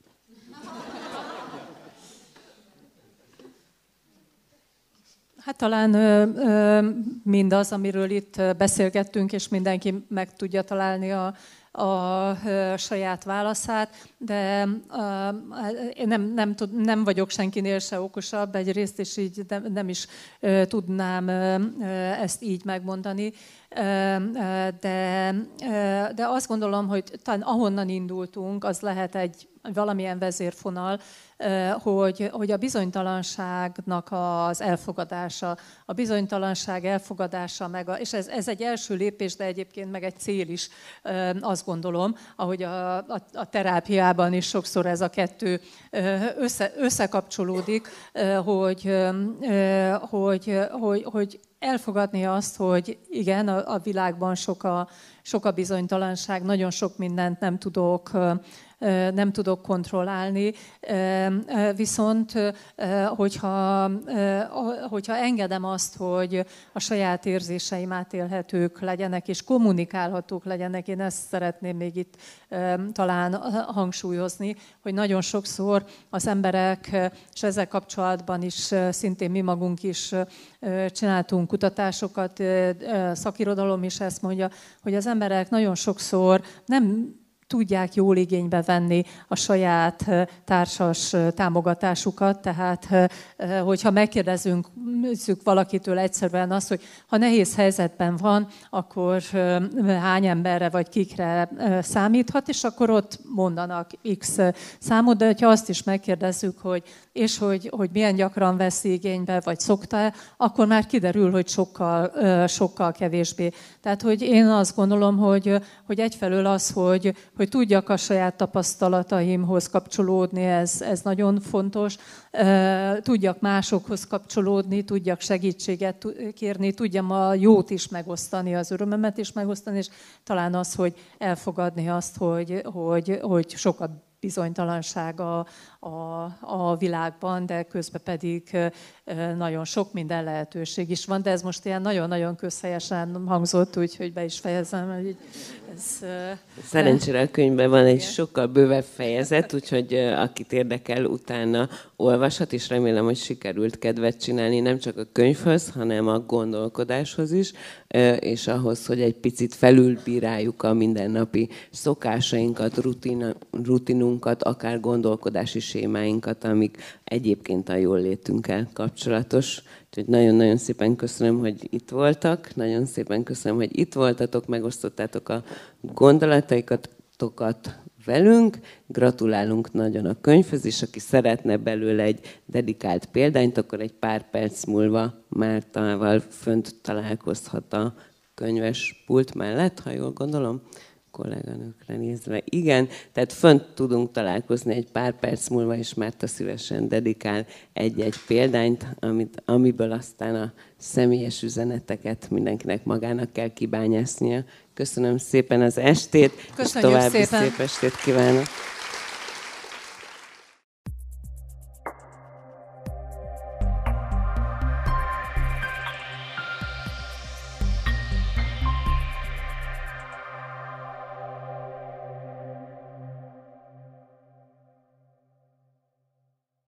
Hát talán ö, ö, mindaz, amiről itt beszélgettünk, és mindenki meg tudja találni a, a saját válaszát, de én nem, nem, tud, nem vagyok senkinél se okosabb egyrészt, és így nem, nem is tudnám ezt így megmondani. De, de azt gondolom, hogy talán ahonnan indultunk, az lehet egy valamilyen vezérfonal, hogy, hogy a bizonytalanságnak az elfogadása, a bizonytalanság elfogadása, meg a, és ez, ez egy első lépés, de egyébként meg egy cél is, azt gondolom, ahogy a, a, a terápiában is sokszor ez a kettő össze, összekapcsolódik, hogy, hogy, hogy, hogy elfogadni azt, hogy igen, a, világban sok a, sok a bizonytalanság, nagyon sok mindent nem tudok nem tudok kontrollálni, viszont hogyha, hogyha engedem azt, hogy a saját érzéseim átélhetők legyenek, és kommunikálhatók legyenek, én ezt szeretném még itt talán hangsúlyozni, hogy nagyon sokszor az emberek, és ezzel kapcsolatban is szintén mi magunk is csináltunk kutatásokat, szakirodalom is ezt mondja, hogy az emberek nagyon sokszor nem tudják jól igénybe venni a saját társas támogatásukat. Tehát, hogyha megkérdezünk valakitől egyszerűen azt, hogy ha nehéz helyzetben van, akkor hány emberre vagy kikre számíthat, és akkor ott mondanak X számot, de ha azt is megkérdezzük, hogy és hogy, hogy milyen gyakran vesz igénybe, vagy szokta akkor már kiderül, hogy sokkal, sokkal kevésbé. Tehát, hogy én azt gondolom, hogy, hogy egyfelől az, hogy, hogy tudjak a saját tapasztalataimhoz kapcsolódni, ez, ez nagyon fontos. Tudjak másokhoz kapcsolódni, tudjak segítséget kérni, tudjam a jót is megosztani, az örömömet is megosztani, és talán az, hogy elfogadni azt, hogy, hogy, hogy sokat bizonytalanság a, a, a világban, de közben pedig nagyon sok minden lehetőség is van, de ez most ilyen nagyon-nagyon közhelyesen hangzott, úgyhogy be is fejezem. Hogy ez, Szerencsére a könyvben van egy sokkal bővebb fejezet, úgyhogy akit érdekel, utána olvashat, és remélem, hogy sikerült kedvet csinálni nem csak a könyvhöz, hanem a gondolkodáshoz is, és ahhoz, hogy egy picit felülbíráljuk a mindennapi szokásainkat, rutin, rutinunkat, akár gondolkodási sémáinkat, amik egyébként a jól létünkkel kapcsolatos. Úgyhogy nagyon-nagyon szépen köszönöm, hogy itt voltak, nagyon szépen köszönöm, hogy itt voltatok, megosztottátok a gondolataikat velünk. Gratulálunk nagyon a könyvhöz, és aki szeretne belőle egy dedikált példányt, akkor egy pár perc múlva Mártával fönt találkozhat a könyves pult mellett, ha jól gondolom kolléganőkre nézve. Igen, tehát fönt tudunk találkozni egy pár perc múlva, és Márta szívesen dedikál egy-egy példányt, amit, amiből aztán a személyes üzeneteket mindenkinek magának kell kibányásznia. Köszönöm szépen az estét, Köszönjük és további szépen. szép estét kívánok!